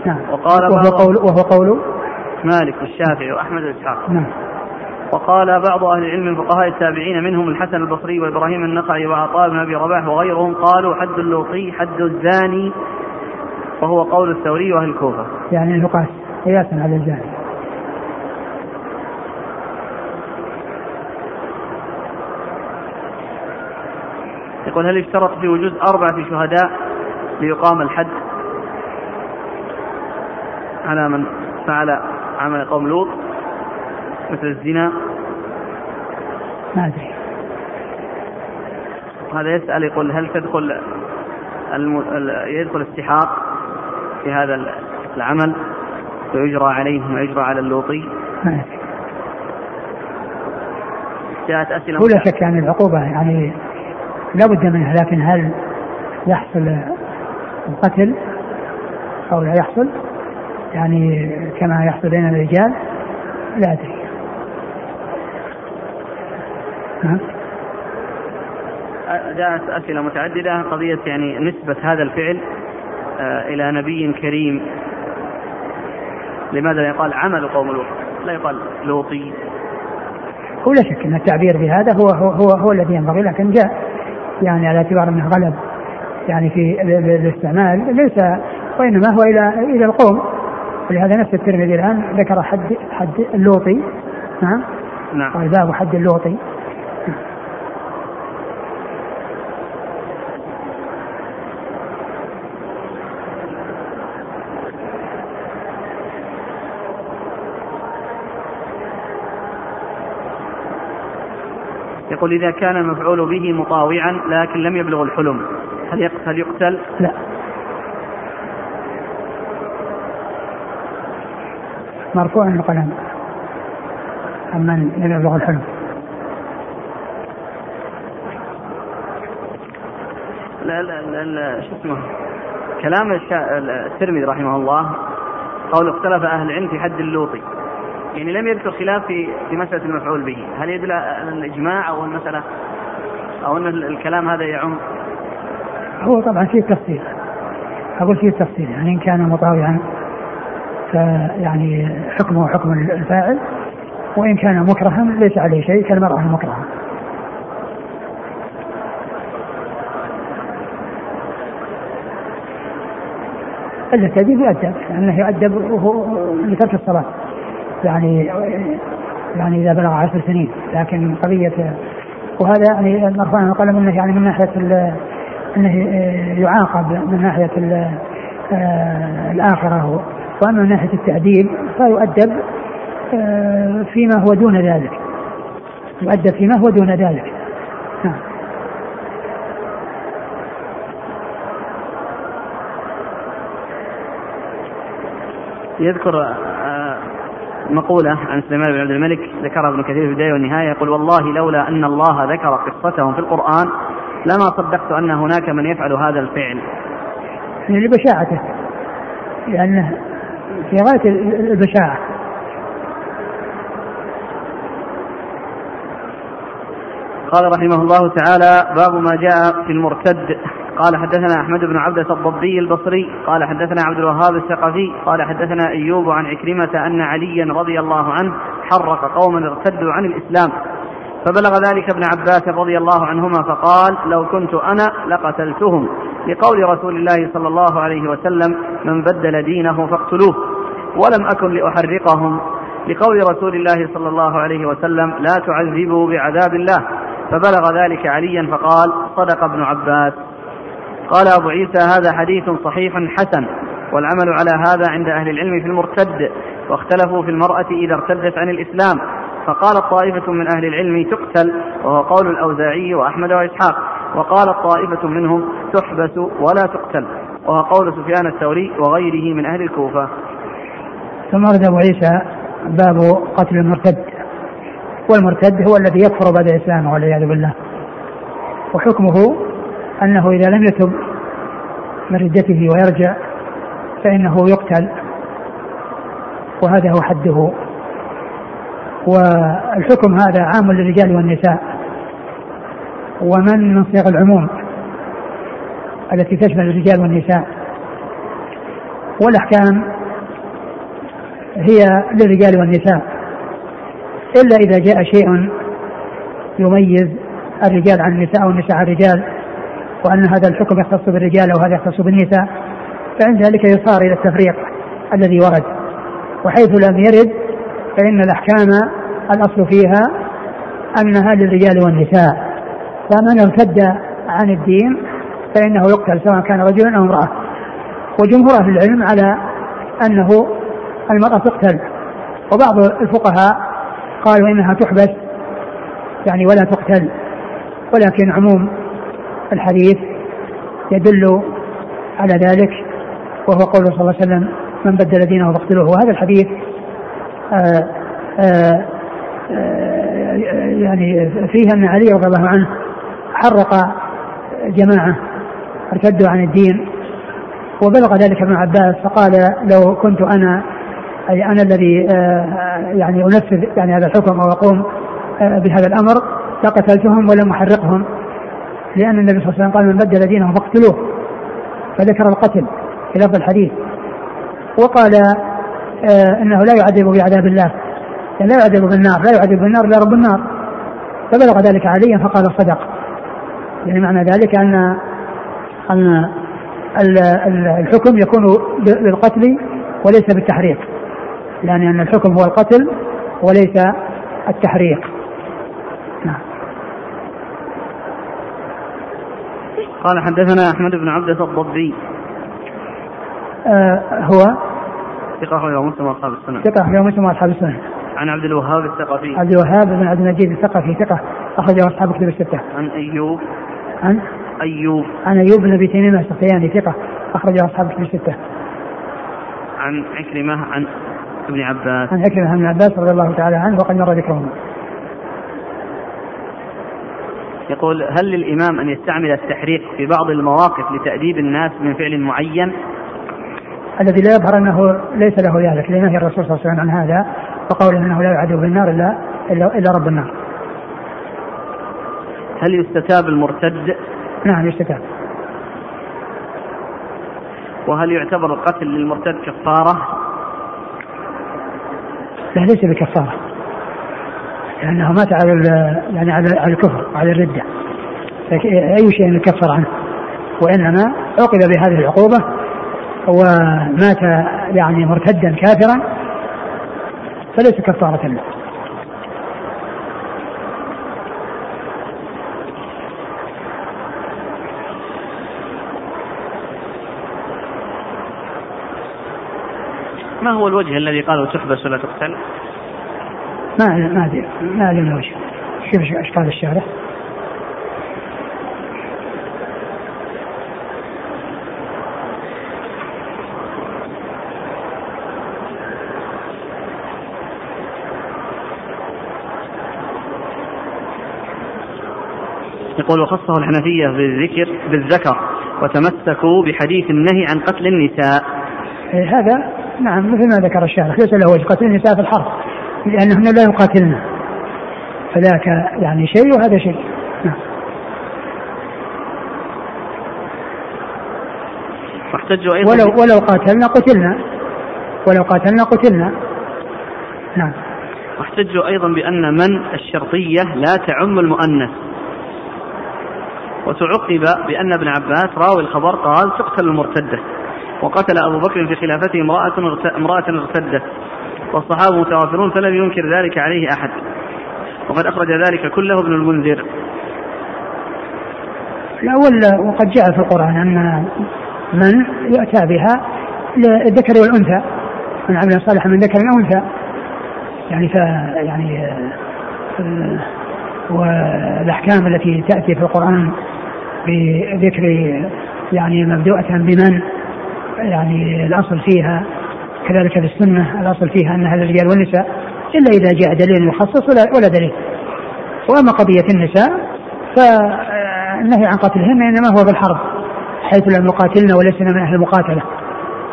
نعم. وقال وهو قول وهو قول مالك والشافعي وأحمد وإسحاق نعم. وقال بعض أهل العلم من فقهاء التابعين منهم الحسن البصري وإبراهيم النخعي وعطاء بن أبي رباح وغيرهم قالوا حد اللوطي حد الزاني وهو قول الثوري وأهل الكوفة. يعني انه قاس قياسا على الزاني. يقول هل يشترط في وجود أربعة شهداء ليقام الحد؟ على من فعل عمل قوم لوط مثل الزنا. ما أدري. هذا يسأل يقول هل تدخل الم... ال- يدخل استحاق في هذا ال- العمل ويجرى عليه ما يجرى على اللوطي؟ ما أدري. جاءت أسئلة هو لا شك أن العقوبة يعني لا بد منها لكن هل يحصل القتل أو لا يحصل؟ يعني كما يحصل بين الرجال لا أدري. نعم. جاءت أسئلة متعددة. قضية يعني نسبة هذا الفعل آه، إلى نبي كريم. لماذا يقال عمل قوم لوط؟ لا يقال لوطي. هو لا شك إن التعبير بهذا هو هو هو, هو الذي ينبغي لكن جاء يعني على اعتبار أنه غلب يعني في الاستعمال ليس وإنما هو إلى إلى القوم. ولهذا نفس الترمذي الآن ذكر حد حد اللوطي. نعم. نعم. قال باب حد اللوطي. يقول إذا كان المفعول به مطاوعا لكن لم يبلغ الحلم هل هل يقتل؟ لا. مرفوع القلم أما لم يبلغ الحلم. لا لا لا, لا شو اسمه؟ كلام الترمذي رحمه الله قول اختلف أهل العلم في حد اللوطي. يعني لم يذكر خلاف في في مسألة المفعول به، هل يدل على الإجماع أو المسألة؟ أو أن الكلام هذا يعم؟ هو طبعا فيه تفصيل. أقول فيه تفصيل. يعني إن كان مطاوعا فيعني حكمه حكم الفاعل وإن كان مكرها ليس عليه شيء كالمرأة المكرهة. التأديب يؤدب لأنه يؤدب لترك الصلاة. يعني يعني إذا بلغ عشر سنين لكن قضيه وهذا يعني عن القلم انه يعني من ناحية إنه يعاقب من ناحية آه، واما من ناحية التاديب فيؤدب آه، فيما هو دون ذلك. يؤدب فيما هو دون ذلك. نعم. يذكر مقولة عن سليمان بن عبد الملك ذكرها ابن كثير في البداية والنهاية يقول والله لولا أن الله ذكر قصتهم في القرآن لما صدقت أن هناك من يفعل هذا الفعل. يعني لبشاعته لأنه في غاية البشاعة. قال رحمه الله تعالى باب ما جاء في المرتد. قال حدثنا أحمد بن عبدة الضبي البصري. قال حدثنا عبد الوهاب الثقفي. قال حدثنا أيوب عن عكرمة أن عليا رضي الله عنه حرق قوما ارتدوا عن الإسلام. فبلغ ذلك ابن عباس رضي الله عنهما فقال لو كنت أنا لقتلتهم. لقول رسول الله صلى الله عليه وسلم من بدل دينه فاقتلوه. ولم أكن لأحرقهم. لقول رسول الله صلى الله عليه وسلم لا تعذبوا بعذاب الله. فبلغ ذلك عليا فقال صدق ابن عباس. قال أبو عيسى هذا حديث صحيح حسن والعمل على هذا عند أهل العلم في المرتد واختلفوا في المرأة إذا ارتدت عن الإسلام. فقالت طائفة من أهل العلم تقتل. وهو قول الأوزاعي وأحمد وإسحاق. وقالت طائفة منهم تحبس ولا تقتل. وهو قول سفيان الثوري وغيره من أهل الكوفة. ثم ورد أبو عيسى باب قتل المرتد. والمرتد هو الذي يكفر بعد الإسلام والعياذ بالله. وحكمه أنه إذا لم يتب من ردته ويرجع فإنه يقتل. وهذا هو حده. والحكم هذا عام للرجال والنساء. ومن من صيغ العموم التي تشمل الرجال والنساء. والأحكام هي للرجال والنساء. إلا إذا جاء شيء يميز الرجال عن النساء والنساء عن الرجال وأن هذا الحكم يختص بالرجال أو هذا يختص بالنساء فعند ذلك يصار إلى التفريق الذي ورد. وحيث لم يرد فإن الأحكام الأصل فيها أنها للرجال والنساء. فمن ارتد عن الدين فإنه يقتل سواء كان رجلا أو امرأة. وجمهور أهل العلم على أنه المرأة تقتل. وبعض الفقهاء قالوا إنها تحبس يعني ولا تقتل. ولكن عموم الحديث يدل على ذلك وهو قوله صلى الله عليه وسلم من بدل دينه فاقتلوه. وهذا الحديث آآ آه، آآ آه، يعني فيه أن علي رضي الله عنه حرق جماعة ارتدوا عن الدين وبلغ ذلك ابن عباس فقال لو كنت أنا أي أنا الذي يعني أنفذ يعني هذا الحكم أو أقوم بهذا الأمر. لقتلتهم ولم أحرقهم لأن النبي صلى الله عليه وسلم قال من بدل دينه فاقتلوه فذكر القتل في لفظ الحديث. وقال آه إنه لا يعذب بعذاب الله يعني لا يعذب بالنار لا يعذب بالنار إلا رب النار. فبلغ ذلك عليا فقال صدق. يعني معنى ذلك أن أن الحكم يكون بالقتل وليس بالتحريق. لأن ان الحكم هو القتل وليس التحريق. نعم. قال حدثنا أحمد بن عبدة الضبي. آه هو ثقة أخرجه مسلم وأصحاب السنة. ثقة أخرجه مسلم وأصحاب السنة. عن عبد الوهاب الثقفي. عبد الوهاب بن عبد المجيد الثقفي ثقة أخرجه أصحاب كتب الستة. عن أيوب. عن؟ أيوب. عن أيوب بن أبي تميم السختياني ثقة أخرجه أصحاب كتب الستة. عن عكرمة عن ابن عباس. عن عكرمة ابن عباس رضي الله تعالى عنه وقد مر ذكرهما. يقول هل للإمام أن يستعمل التحريق في بعض المواقف لتأديب الناس من فعل معين؟ الذي لا يظهر أنه ليس له ذلك لنهي الرسول صلى الله عليه وسلم عن هذا وقوله أنه لا يعذب بالنار إلا إلا, إلا رب النار. هل يستتاب المرتد؟ نعم يستتاب. وهل يعتبر القتل للمرتد كفارة؟ لا ليس بكفارة. لأنه مات على يعني على الكفر وعلى الردة. أي شيء يكفر عنه. وإنما عوقب بهذه العقوبة ومات يعني مرتدا كافرا فليس كفارة له. ما هو الوجه الذي قالوا تحبس ولا تقتل؟ ما ما أدري ما أدري من وجه كيف اشكال الشارع؟ يقول وخصه الحنفية بالذكر بالذكر وتمسكوا بحديث النهي عن قتل النساء إيه، هذا نعم مثل ما ذكر الشارع ليس له وجه قتل النساء في الحرب لأنهن لا يقاتلن فذاك يعني شيء وهذا شيء. نعم. واحتجوا أيضا ولو ولو قاتلنا قتلنا. ولو قاتلنا قتلنا. نعم. واحتجوا أيضا بأن من الشرطية لا تعم المؤنث. وتعقب بأن ابن عباس راوي الخبر قال تقتل المرتدة. وقتل أبو بكر في خلافته امرأة امرأة ارتدت. والصحابة متوافرون فلم ينكر ذلك عليه أحد. وقد أخرج ذلك كله ابن المنذر. لا ولا وقد جاء في القرآن أن من يؤتى بها للذكر والأنثى. من عمل صالحا من ذكر أو أنثى يعني ف يعني آه، والأحكام التي تأتي في القرآن بذكر يعني مبدوءة بمن؟ يعني الأصل فيها كذلك في السنة الأصل فيها أنها للرجال والنساء إلا إذا جاء دليل مخصص ولا, ولا دليل. وأما قضية النساء فالنهي عن قتلهن إنما هو بالحرب حيث لم يقاتلن وليسن من أهل المقاتلة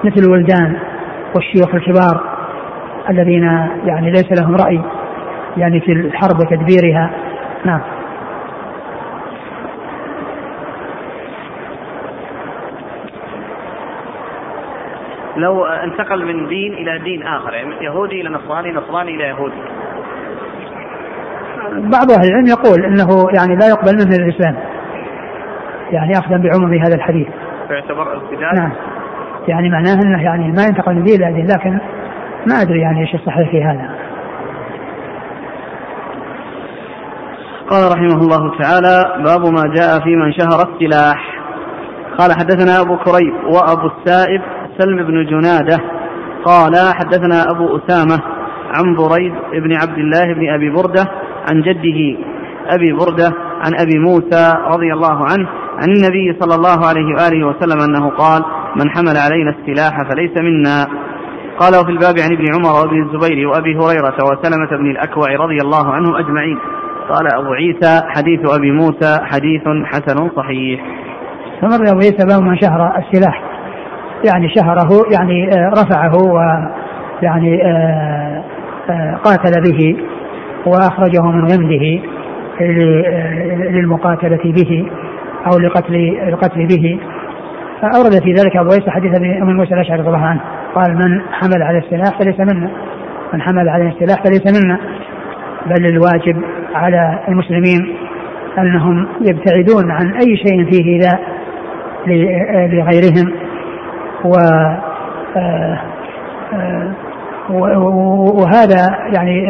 مثل الولدان والشيوخ الكبار الذين يعني ليس لهم رأي يعني في الحرب وتدبيرها. نعم. لو انتقل من دين إلى دين آخر يعني يهودي إلى نصراني نصراني إلى يهودي. بعض أهل العلم يقول إنه يعني لا يقبل منه الإسلام يعني اخذا بعموم هذا الحديث. فيعتبر ارتداد نعم. يعني معناه إنه يعني ما ينتقل من دين إلى دين لكن ما أدري يعني إيش الصحيح في هذا. قال رحمه الله تعالى باب ما جاء في من شهر السلاح. قال حدثنا أبو كريب وأبو السائب سلم بن جنادة قال حدثنا أبو أسامة عن بريد بن عبد الله بن أبي بردة عن جده أبي بردة عن أبي موسى رضي الله عنه عن النبي صلى الله عليه وآله وسلم أنه قال من حمل علينا السلاح فليس منا. قال وفي الباب عن ابن عمر وابن الزبير وأبي هريرة وسلمة بن الأكوع رضي الله عنهم أجمعين. قال أبو عيسى حديث أبي موسى حديث حسن صحيح. ثم ابو عيسى باب من شهر السلاح. يعني شهره يعني آه، رفعه ويعني آه، آه، قاتل به وأخرجه من غمده للمقاتلة به أو لقتل القتل به. فأورد في ذلك أبو عيسى حديث ابي موسى الأشعري رضي الله عنه. قال من حمل على السلاح فليس منا. من حمل على السلاح فليس منا. بل الواجب على المسلمين أنهم يبتعدون عن أي شيء فيه ايذاء لغيرهم. و آه، آه، وهذا يعني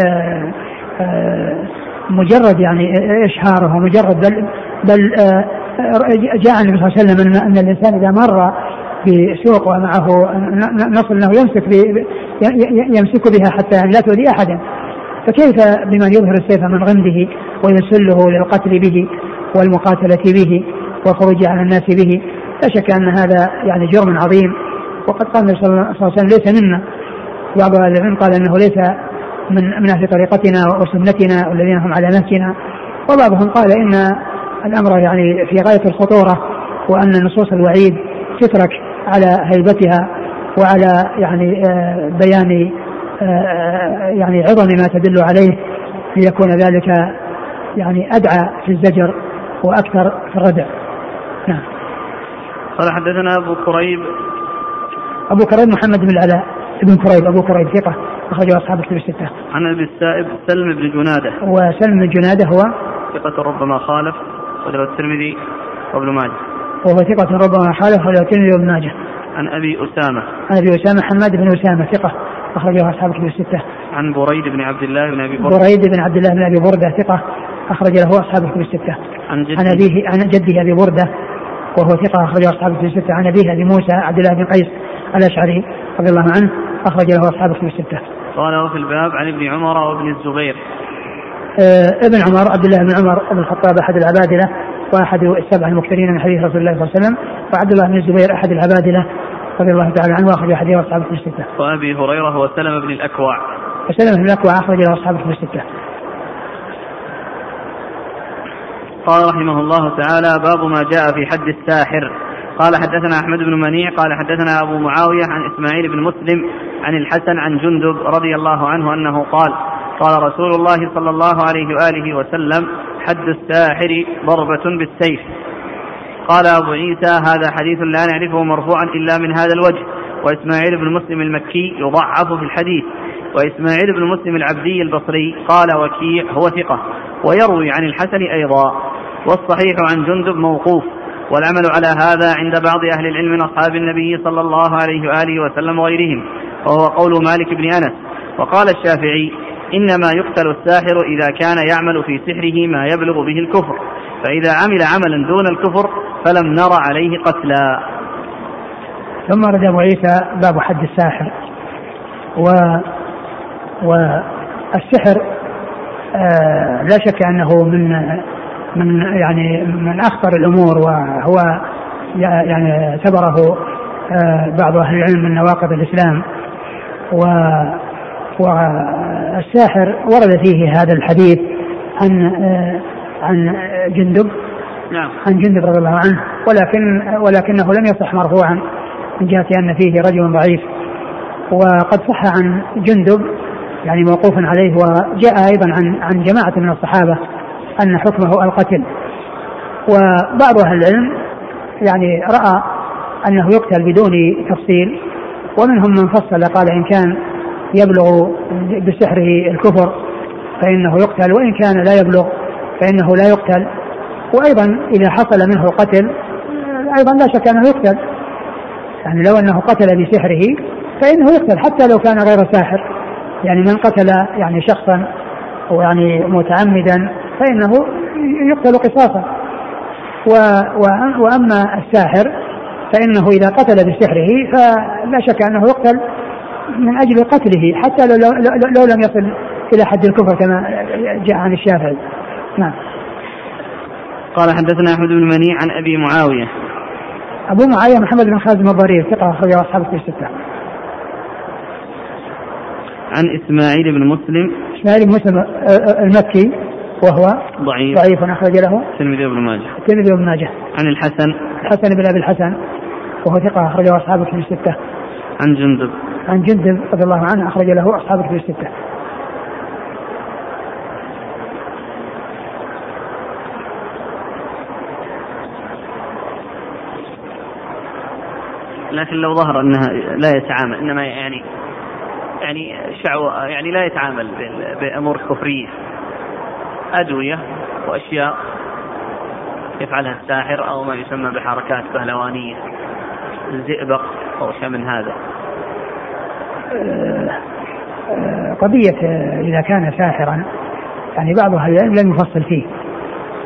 آه، مجرد يعني إشهاره ومجرد بل بل جاء النبي صلى الله عليه وسلم ان الإنسان إذا مر بسوق ومعه نصل أنه يمسك يمسك بها حتى يعني لا تؤذي أحدا. فكيف بمن يظهر السيف من غمده ويسله للقتل به والمقاتلة به والخروج على الناس به؟ لا شك أن هذا يعني جرم عظيم وقد قال النبي صلى الله عليه وسلم ليس منا. بعض أهل العلم قال أنه ليس من من أهل طريقتنا وسنتنا والذين هم على نهجنا. وبعضهم قال إن الأمر يعني في غاية الخطورة وأن نصوص الوعيد تترك على هيبتها وعلى يعني آه، بيان آه، يعني عظم ما تدل عليه ليكون ذلك يعني أدعى في الزجر وأكثر في الردع. نعم. قال حدثنا أبو كريب أبو كريب محمد بن العلاء ابن كريب أبو كريب ثقة أخرجه أصحاب الكتب الستة. عن أبي السائب سلم بن جنادة. وسلم بن جنادة هو ثقة ربما خالف وله الترمذي وابن ماجه. وهو ثقة ربما خالف وله الترمذي وابن ماجه. عن أبي أسامة. عن أبي أسامة حماد بن أسامة ثقة أخرجه أصحاب الكتب الستة. عن بريد بن عبد الله بن أبي بردة. بريد بن عبد الله بن أبي بردة ثقة أخرج له أصحاب الكتب الستة. عن جده عن أبيه عن جده أبي بردة وهو ثقة أخرجه أصحاب الكتب الستة عن أبيه أبي موسى عبد الله بن قيس الأشعري رضي الله عنه أخرج له أصحاب الكتب الستة. قال وفي الباب عن ابن عمر وابن الزبير. آه ابن عمر عبد الله بن عمر بن الخطاب أحد العبادلة وأحد السبع المكثرين من حديث رسول الله صلى الله عليه وسلم وعبد الله بن الزبير أحد العبادلة رضي الله تعالى عنه وأخرج حديث أصحاب الكتب الستة. وأبي هريرة هو سلمه بن الأكوع. وسلمه بن الأكوع أخرج له أصحاب الكتب الستة. قال رحمه الله تعالى باب ما جاء في حد الساحر. قال حدثنا أحمد بن منيع قال حدثنا أبو معاوية عن إسماعيل بن مسلم عن الحسن عن جندب رضي الله عنه أنه قال قال رسول الله صلى الله عليه وآله وسلم حد الساحر ضربة بالسيف. قال أبو عيسى هذا حديث لا نعرفه مرفوعا إلا من هذا الوجه وإسماعيل بن مسلم المكي يضعف في الحديث. وإسماعيل بن مسلم العبدي البصري قال وكيع هو ثقة ويروي عن الحسن أيضا والصحيح عن جندب موقوف والعمل على هذا عند بعض أهل العلم من أصحاب النبي صلى الله عليه وآله وسلم وغيرهم وهو قول مالك بن أنس وقال الشافعي إنما يقتل الساحر إذا كان يعمل في سحره ما يبلغ به الكفر فإذا عمل عملا دون الكفر فلم نر عليه قتلا. ثم رد أبو عيسى باب حد الساحر و والسحر آه لا شك أنه من من يعني من أخطر الأمور وهو يعني اعتبره آه بعض أهل العلم من نواقض الإسلام. و والساحر ورد فيه هذا الحديث عن آه عن جندب. نعم. عن جندب رضي الله عنه ولكن ولكنه لم يصح مرفوعا من جهة أن فيه رجل ضعيف. وقد صح عن جندب يعني موقوف عليه وجاء أيضا عن عن جماعة من الصحابة أن حكمه القتل. وبعض أهل العلم يعني رأى أنه يقتل بدون تفصيل ومنهم من فصل قال إن كان يبلغ بسحره الكفر فإنه يقتل وإن كان لا يبلغ فإنه لا يقتل. وأيضا إذا حصل منه القتل أيضا لا شك أنه يقتل. يعني لو أنه قتل بسحره فإنه يقتل حتى لو كان غير ساحر. يعني من قتل يعني شخصا ويعني متعمدا فإنه يقتل قصاصا. و وأما الساحر فإنه إذا قتل بسحره فلا شك أنه يقتل من أجل قتله حتى لو, لو, لو لم يصل إلى حد الكفر كما جاء عن الشافعي. نعم. قال حدثنا أحمد بن منيع عن أبي معاوية. أبو معاوية محمد بن خالد ثقة أخرجه أصحاب في الستة. عن إسماعيل بن مسلم. إسماعيل بن مسلم المكي وهو ضعيف. ضعيف أخرج له. الترمذي بن ماجه. الترمذي بن ماجه. عن الحسن. الحسن بن أبي الحسن وهو ثقة أخرجه أصحاب الكتب الستة. عن جندب. عن جندب رضي الله عنه أخرج له أصحاب الكتب الستة. لكن لو ظهر أنها لا يتعامل إنما يعني يعني شعوة يعني لا يتعامل بأمور كفرية. أدوية وأشياء يفعلها الساحر أو ما يسمى بحركات بهلوانية. الزئبق أو شيء من هذا. قضية إذا كان ساحرا يعني بعض أهل العلم لم يفصل فيه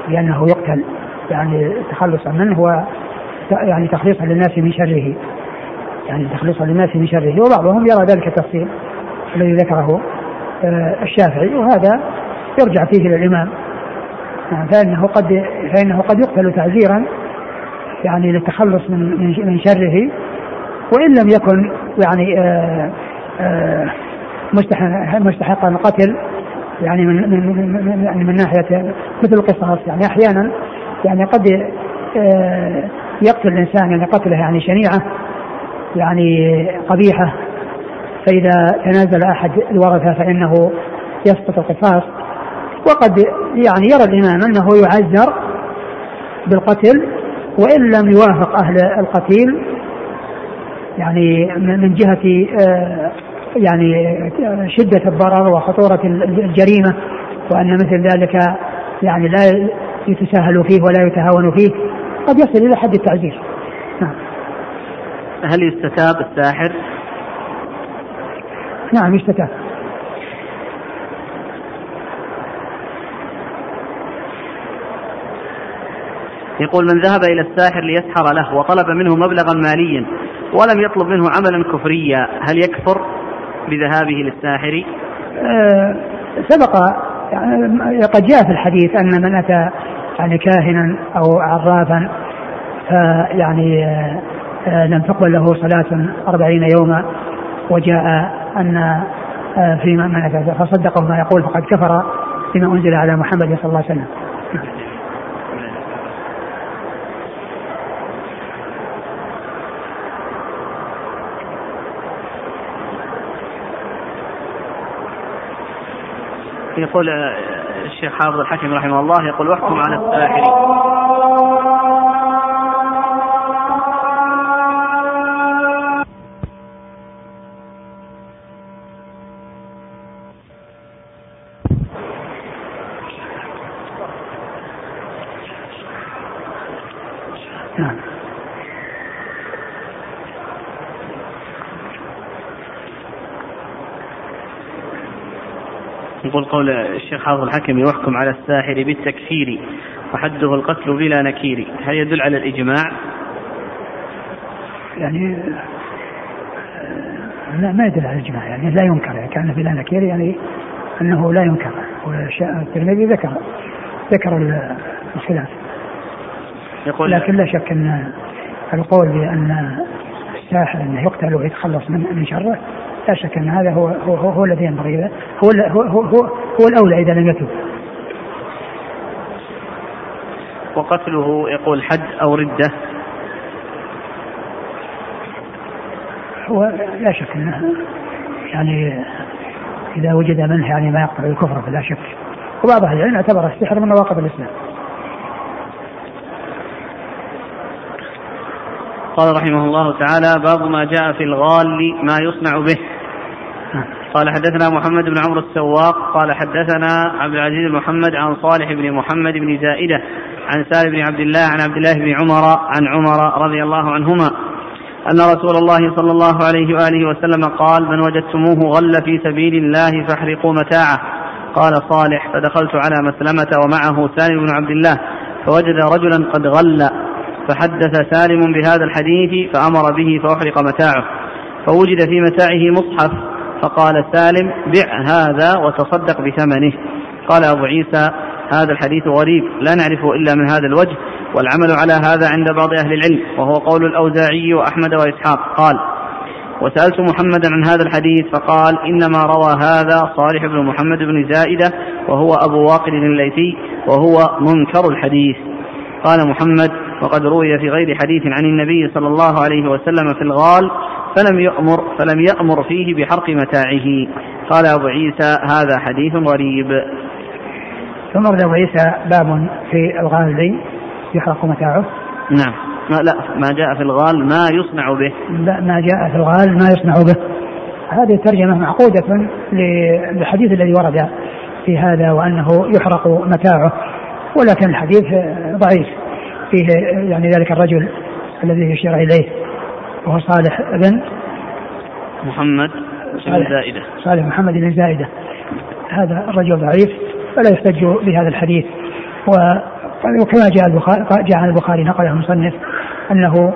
لأنه يقتل يعني تخلصا منه و يعني تخليصا للناس من شره. يعني تخليصا للناس من شره. وبعضهم يرى ذلك التفصيل الذي ذكره آه، الشافعي وهذا يرجع فيه إلى الإمام. يعني فإنه قد فإنه قد يقتل تعزيرا يعني للتخلص من من شره. وإن لم يكن يعني آه، آه، مستحقا القتل يعني من من يعني من ناحية مثل القصاص. يعني أحيانا يعني قد يقتل الإنسان يعني قتله يعني شنيعة. يعني قبيحة فإذا تنازل أحد الورثة فإنه يسقط القصاص وقد يعني يرى الإمام أنه يعذر بالقتل وإن لم يوافق أهل القتيل يعني من جهة آه، يعني شدة الضرر وخطورة الجريمة وأن مثل ذلك يعني لا يتساهل فيه ولا يتهاون فيه قد يصل إلى حد التعزير هل يستتاب الساحر؟ نعم يستتاب يقول من ذهب إلى الساحر ليسحر له وطلب منه مبلغا ماليا ولم يطلب منه عملا كفريا هل يكفر بذهابه للساحر؟ أه سبق يعني قد جاء في الحديث أن من أتى يعني كاهنا أو عرافا فيعني آه، لم تقبل له صلاة أربعين يوما وجاء أن آه، في من فصدقه ما يقول فقد كفر بما أنزل على محمد صلى الله عليه وسلم. يقول آه، الشيخ حافظ الحكم رحمه الله يقول واحكم على الساحر يقول قول الشيخ حافظ الحكم يحكم على الساحر بالتكفير وحده القتل بلا نكير. هل يدل على الإجماع؟ يعني لا ما يدل على الإجماع. يعني لا ينكر يعني كان بلا نكير يعني أنه لا ينكر. والترمذي ذكر ذكر الخلاف. يقول لكن لا شك أن القول بأن الساحر أنه يقتل ويتخلص من من شره لا شك أن هذا هو هو, هو, هو الذي ينبغي هو هو هو, هو, هو الأولى إذا لم يتوب. وقتله يقول حد أو ردة. هو لا شك انه يعني إذا وجد منه يعني ما يقتل الكفر فلا شك. وبعض أهل العلم اعتبر السحر من نواقض الإسلام. قال رحمه الله تعالى باب ما جاء في الغال ما يصنع به قال حدثنا محمد بن عمرو السواق قال حدثنا عبد العزيز بن محمد عن صالح بن محمد بن زائدة عن سالم بن عبد الله عن عبد الله بن عمر عن عمر رضي الله عنهما أن رسول الله صلى الله عليه وآله وسلم قال من وجدتموه غل في سبيل الله فاحرقوا متاعه. قال صالح فدخلت على مسلمة ومعه سالم بن عبد الله فوجد رجلا قد غل فحدث سالم بهذا الحديث فأمر به فأحرق متاعه فوجد في متاعه مصحف فقال سالم بع هذا وتصدق بثمنه. قال أبو عيسى هذا الحديث غريب لا نعرفه إلا من هذا الوجه والعمل على هذا عند بعض أهل العلم وهو قول الأوزاعي وأحمد وإسحاق. قال وسألت محمدا عن هذا الحديث فقال إنما روى هذا صالح بن محمد بن زائدة وهو أبو واقد الليثي وهو منكر الحديث. قال محمد وقد روي في غير حديث عن النبي صلى الله عليه وسلم في الغال فلم يأمر فلم يأمر فيه بحرق متاعه. قال أبو عيسى هذا حديث غريب. ثم أبو عيسى باب في الغال يحرق متاعه. نعم. ما لا ما جاء في الغال ما يصنع به. لا ما جاء في الغال ما يصنع به. هذه الترجمة معقودة للحديث الذي ورد في هذا وأنه يحرق متاعه. ولكن الحديث ضعيف. فيه يعني ذلك الرجل الذي يشير إليه. وهو صالح بن محمد بن زائدة. صالح محمد بن زائدة. هذا الرجل ضعيف فلا يحتج بهذا الحديث. وكما جاء البخاري جاء عن البخاري نقله المصنف أنه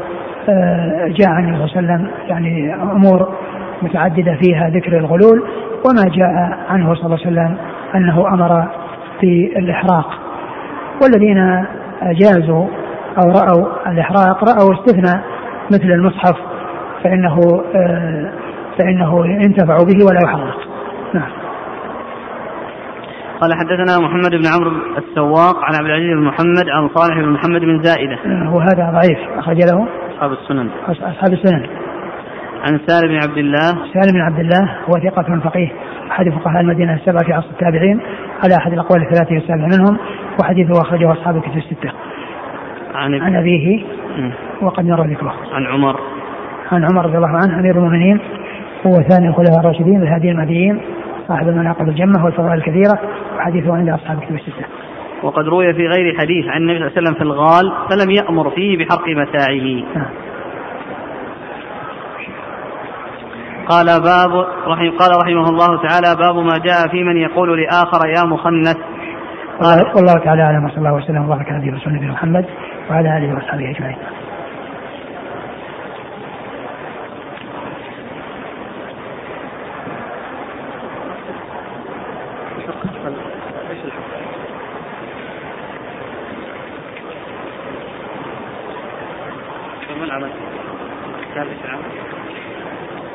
آه، جاء عن النبي صلى الله عليه وسلم يعني أمور متعددة فيها ذكر الغلول وما جاء عنه صلى الله عليه وسلم أنه أمر بالاحراق والذين جازوا أو رأوا الإحراق رأوا استثناء مثل المصحف فإنه آه، فإنه ينتفع به ولا يحرق. نعم. قال حدثنا محمد بن عمرو السواق عن عبد العزيز بن محمد عن صالح بن محمد بن زائدة. وهذا ضعيف أخرج له أصحاب السنن. أصحاب السنن. عن سالم بن عبد الله. سالم بن عبد الله هو ثقة فقيه أحد فقهاء المدينة السبعة في عصر التابعين على أحد الأقوال الثلاثة والسابع منهم وحديثه أخرجه أصحاب الكتب الستة. عن, عن أبيه وقد مر ذكره عن عمر عن عمر رضي الله عنه أمير المؤمنين هو ثاني الخلفاء الراشدين الهادي المهديين صاحب المناقب الجمة والفضائل الكثيرة وحديثه عند أصحاب الكتب الستة. وقد روي في غير حديث عن النبي صلى الله عليه وسلم في الغال فلم يأمر فيه بحرق متاعه. نعم. قال باب رحم قال رحمه الله تعالى باب ما جاء في من يقول لآخر يا مخنث قال والله تعالى أعلم وصلى الله وسلم وبارك على الله محمد وعلى آله وأصحابه أجمعين.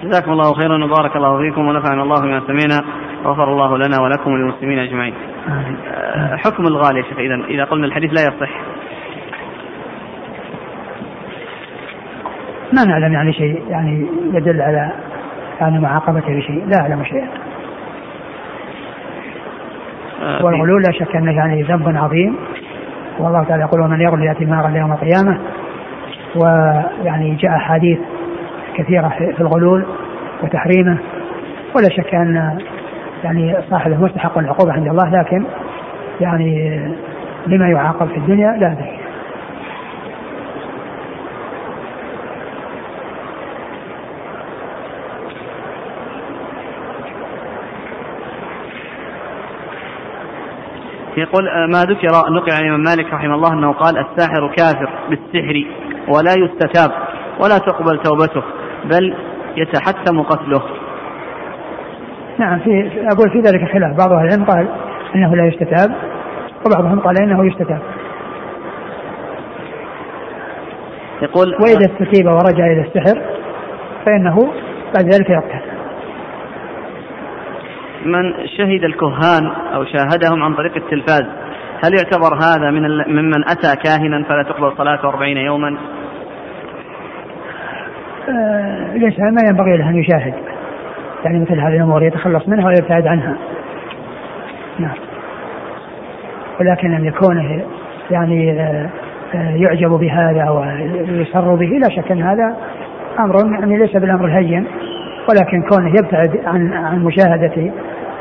جزاكم الله خيرا وبارك الله فيكم ونفعنا الله بما سمعنا وغفر الله لنا ولكم وللمسلمين أجمعين. آه، حكم الغالي يا شيخ اذا إذا قلنا الحديث لا يصح. ما نعلم يعني شيء يعني يدل على يعني معاقبته بشيء. لا أعلم شيئا. آه، والغلول لا شك أنه يعني ذنب عظيم. والله تعالى يقول ومن يغل يأتي نارا يوم القيامة. ويعني جاء أحاديث كثيرة في الغلول وتحريمه. ولا شك أن يعني صاحبه مستحق العقوبة عند الله لكن يعني لما يعاقب في الدنيا لا أدري. يقول آه، ما ذكر نقل عن الإمام مالك رحمه الله أنه قال الساحر كافر بالسحر ولا يستتاب ولا تقبل توبته بل يتحتم قتله. نعم في أقول في ذلك خلاف. بعض أهل العلم قال إنه لا يستتاب وبعضهم قال إنه يستتاب. يقول وإذا استتيب ورجع إلى السحر فإنه بعد ذلك يقتل. من شهد الكهان أو شاهدهم عن طريق التلفاز هل يعتبر هذا من ممن أتى كاهنا فلا تقبل صلاته أربعين يوما؟ آه، الإنسان ما ينبغي له أن يشاهد. يعني مثل هذه الأمور يتخلص منها ويبتعد عنها. نعم. ولكن أن يكون يعني آه، آه، يعجب بهذا ويسر به لا شك أن هذا أمر يعني ليس بالأمر الهين ولكن كونه يبتعد عن عن مشاهدة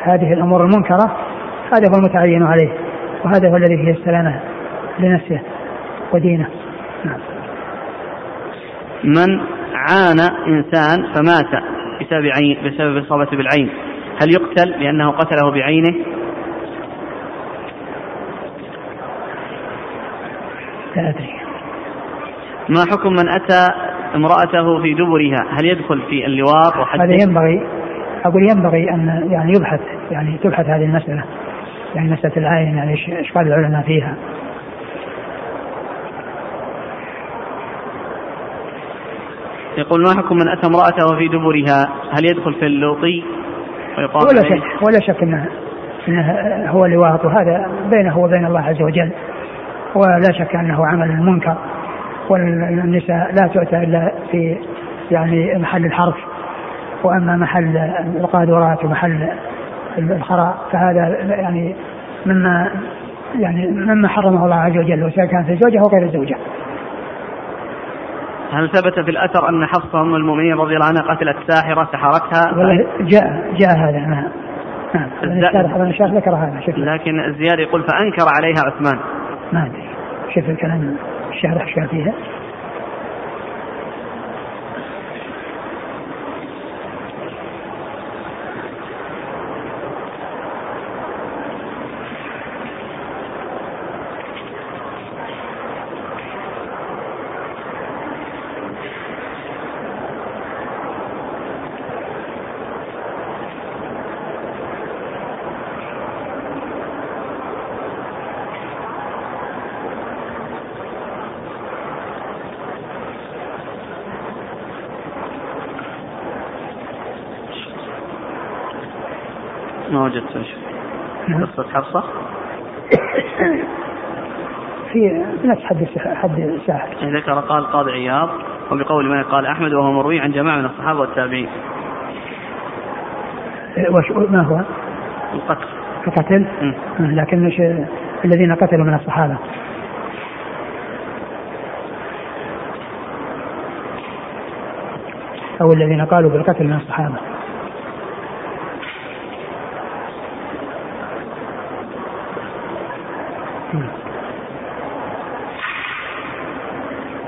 هذه الأمور المنكرة هذا هو المتعين عليه وهذا هو الذي فيه السلامة لنفسه ودينه. نعم. من عانى إنسان فمات بسبب عين بسبب إصابة بالعين هل يقتل لأنه قتله بعينه؟ لا أدري. ما حكم من أتى امرأته في دبرها؟ هل يدخل في اللواط وحد هذا ينبغي أقول ينبغي أن يعني يبحث يعني تبحث هذه المسألة يعني مسألة العين يعني إيش قال العلماء فيها. يقول ما حكم من أتى امرأته في دبرها؟ هل يدخل في اللوطي؟ ويقام ولا شك ولا شك انه, هو لواط وهذا بينه وبين الله عز وجل ولا شك أنه عمل منكر والنساء لا تؤتى إلا في يعني محل الحرف. وأما محل القادرات ومحل الخراء فهذا يعني مما يعني مما حرمه الله عز وجل وسواء كان في الزوجه أو غير الزوجه. هل ثبت في الأثر أن حفصة أم المؤمنين رضي الله عنها قتلت ساحرة سحرتها؟ والله جاء جاء هذا نعم. نعم الشيخ ذكر هذا شوف لكن الزيادة يقول فأنكر عليها عثمان ما أدري شوف الكلام الشارح إيش وجدت إيش قصة حفصة في نفس حد حد ساحر ذكر قال قاضي عياض وبقول من قال أحمد وهو مروي عن جماعة من الصحابة والتابعين. وش ما هو؟ القتل القتل؟ لكن مش الذين قتلوا من الصحابة. أو الذين قالوا بالقتل من الصحابة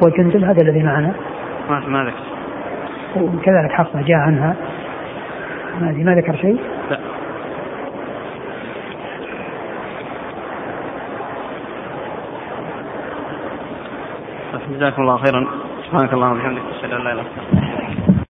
والجندل هذا الذي معنا. ما ما ذكر. وكذلك حفصة جاء عنها. ما ما ذكر شيء؟ لا. جزاكم الله خيرا. سبحانك اللهم وبحمدك أشهد أن لا إله إلا أنت.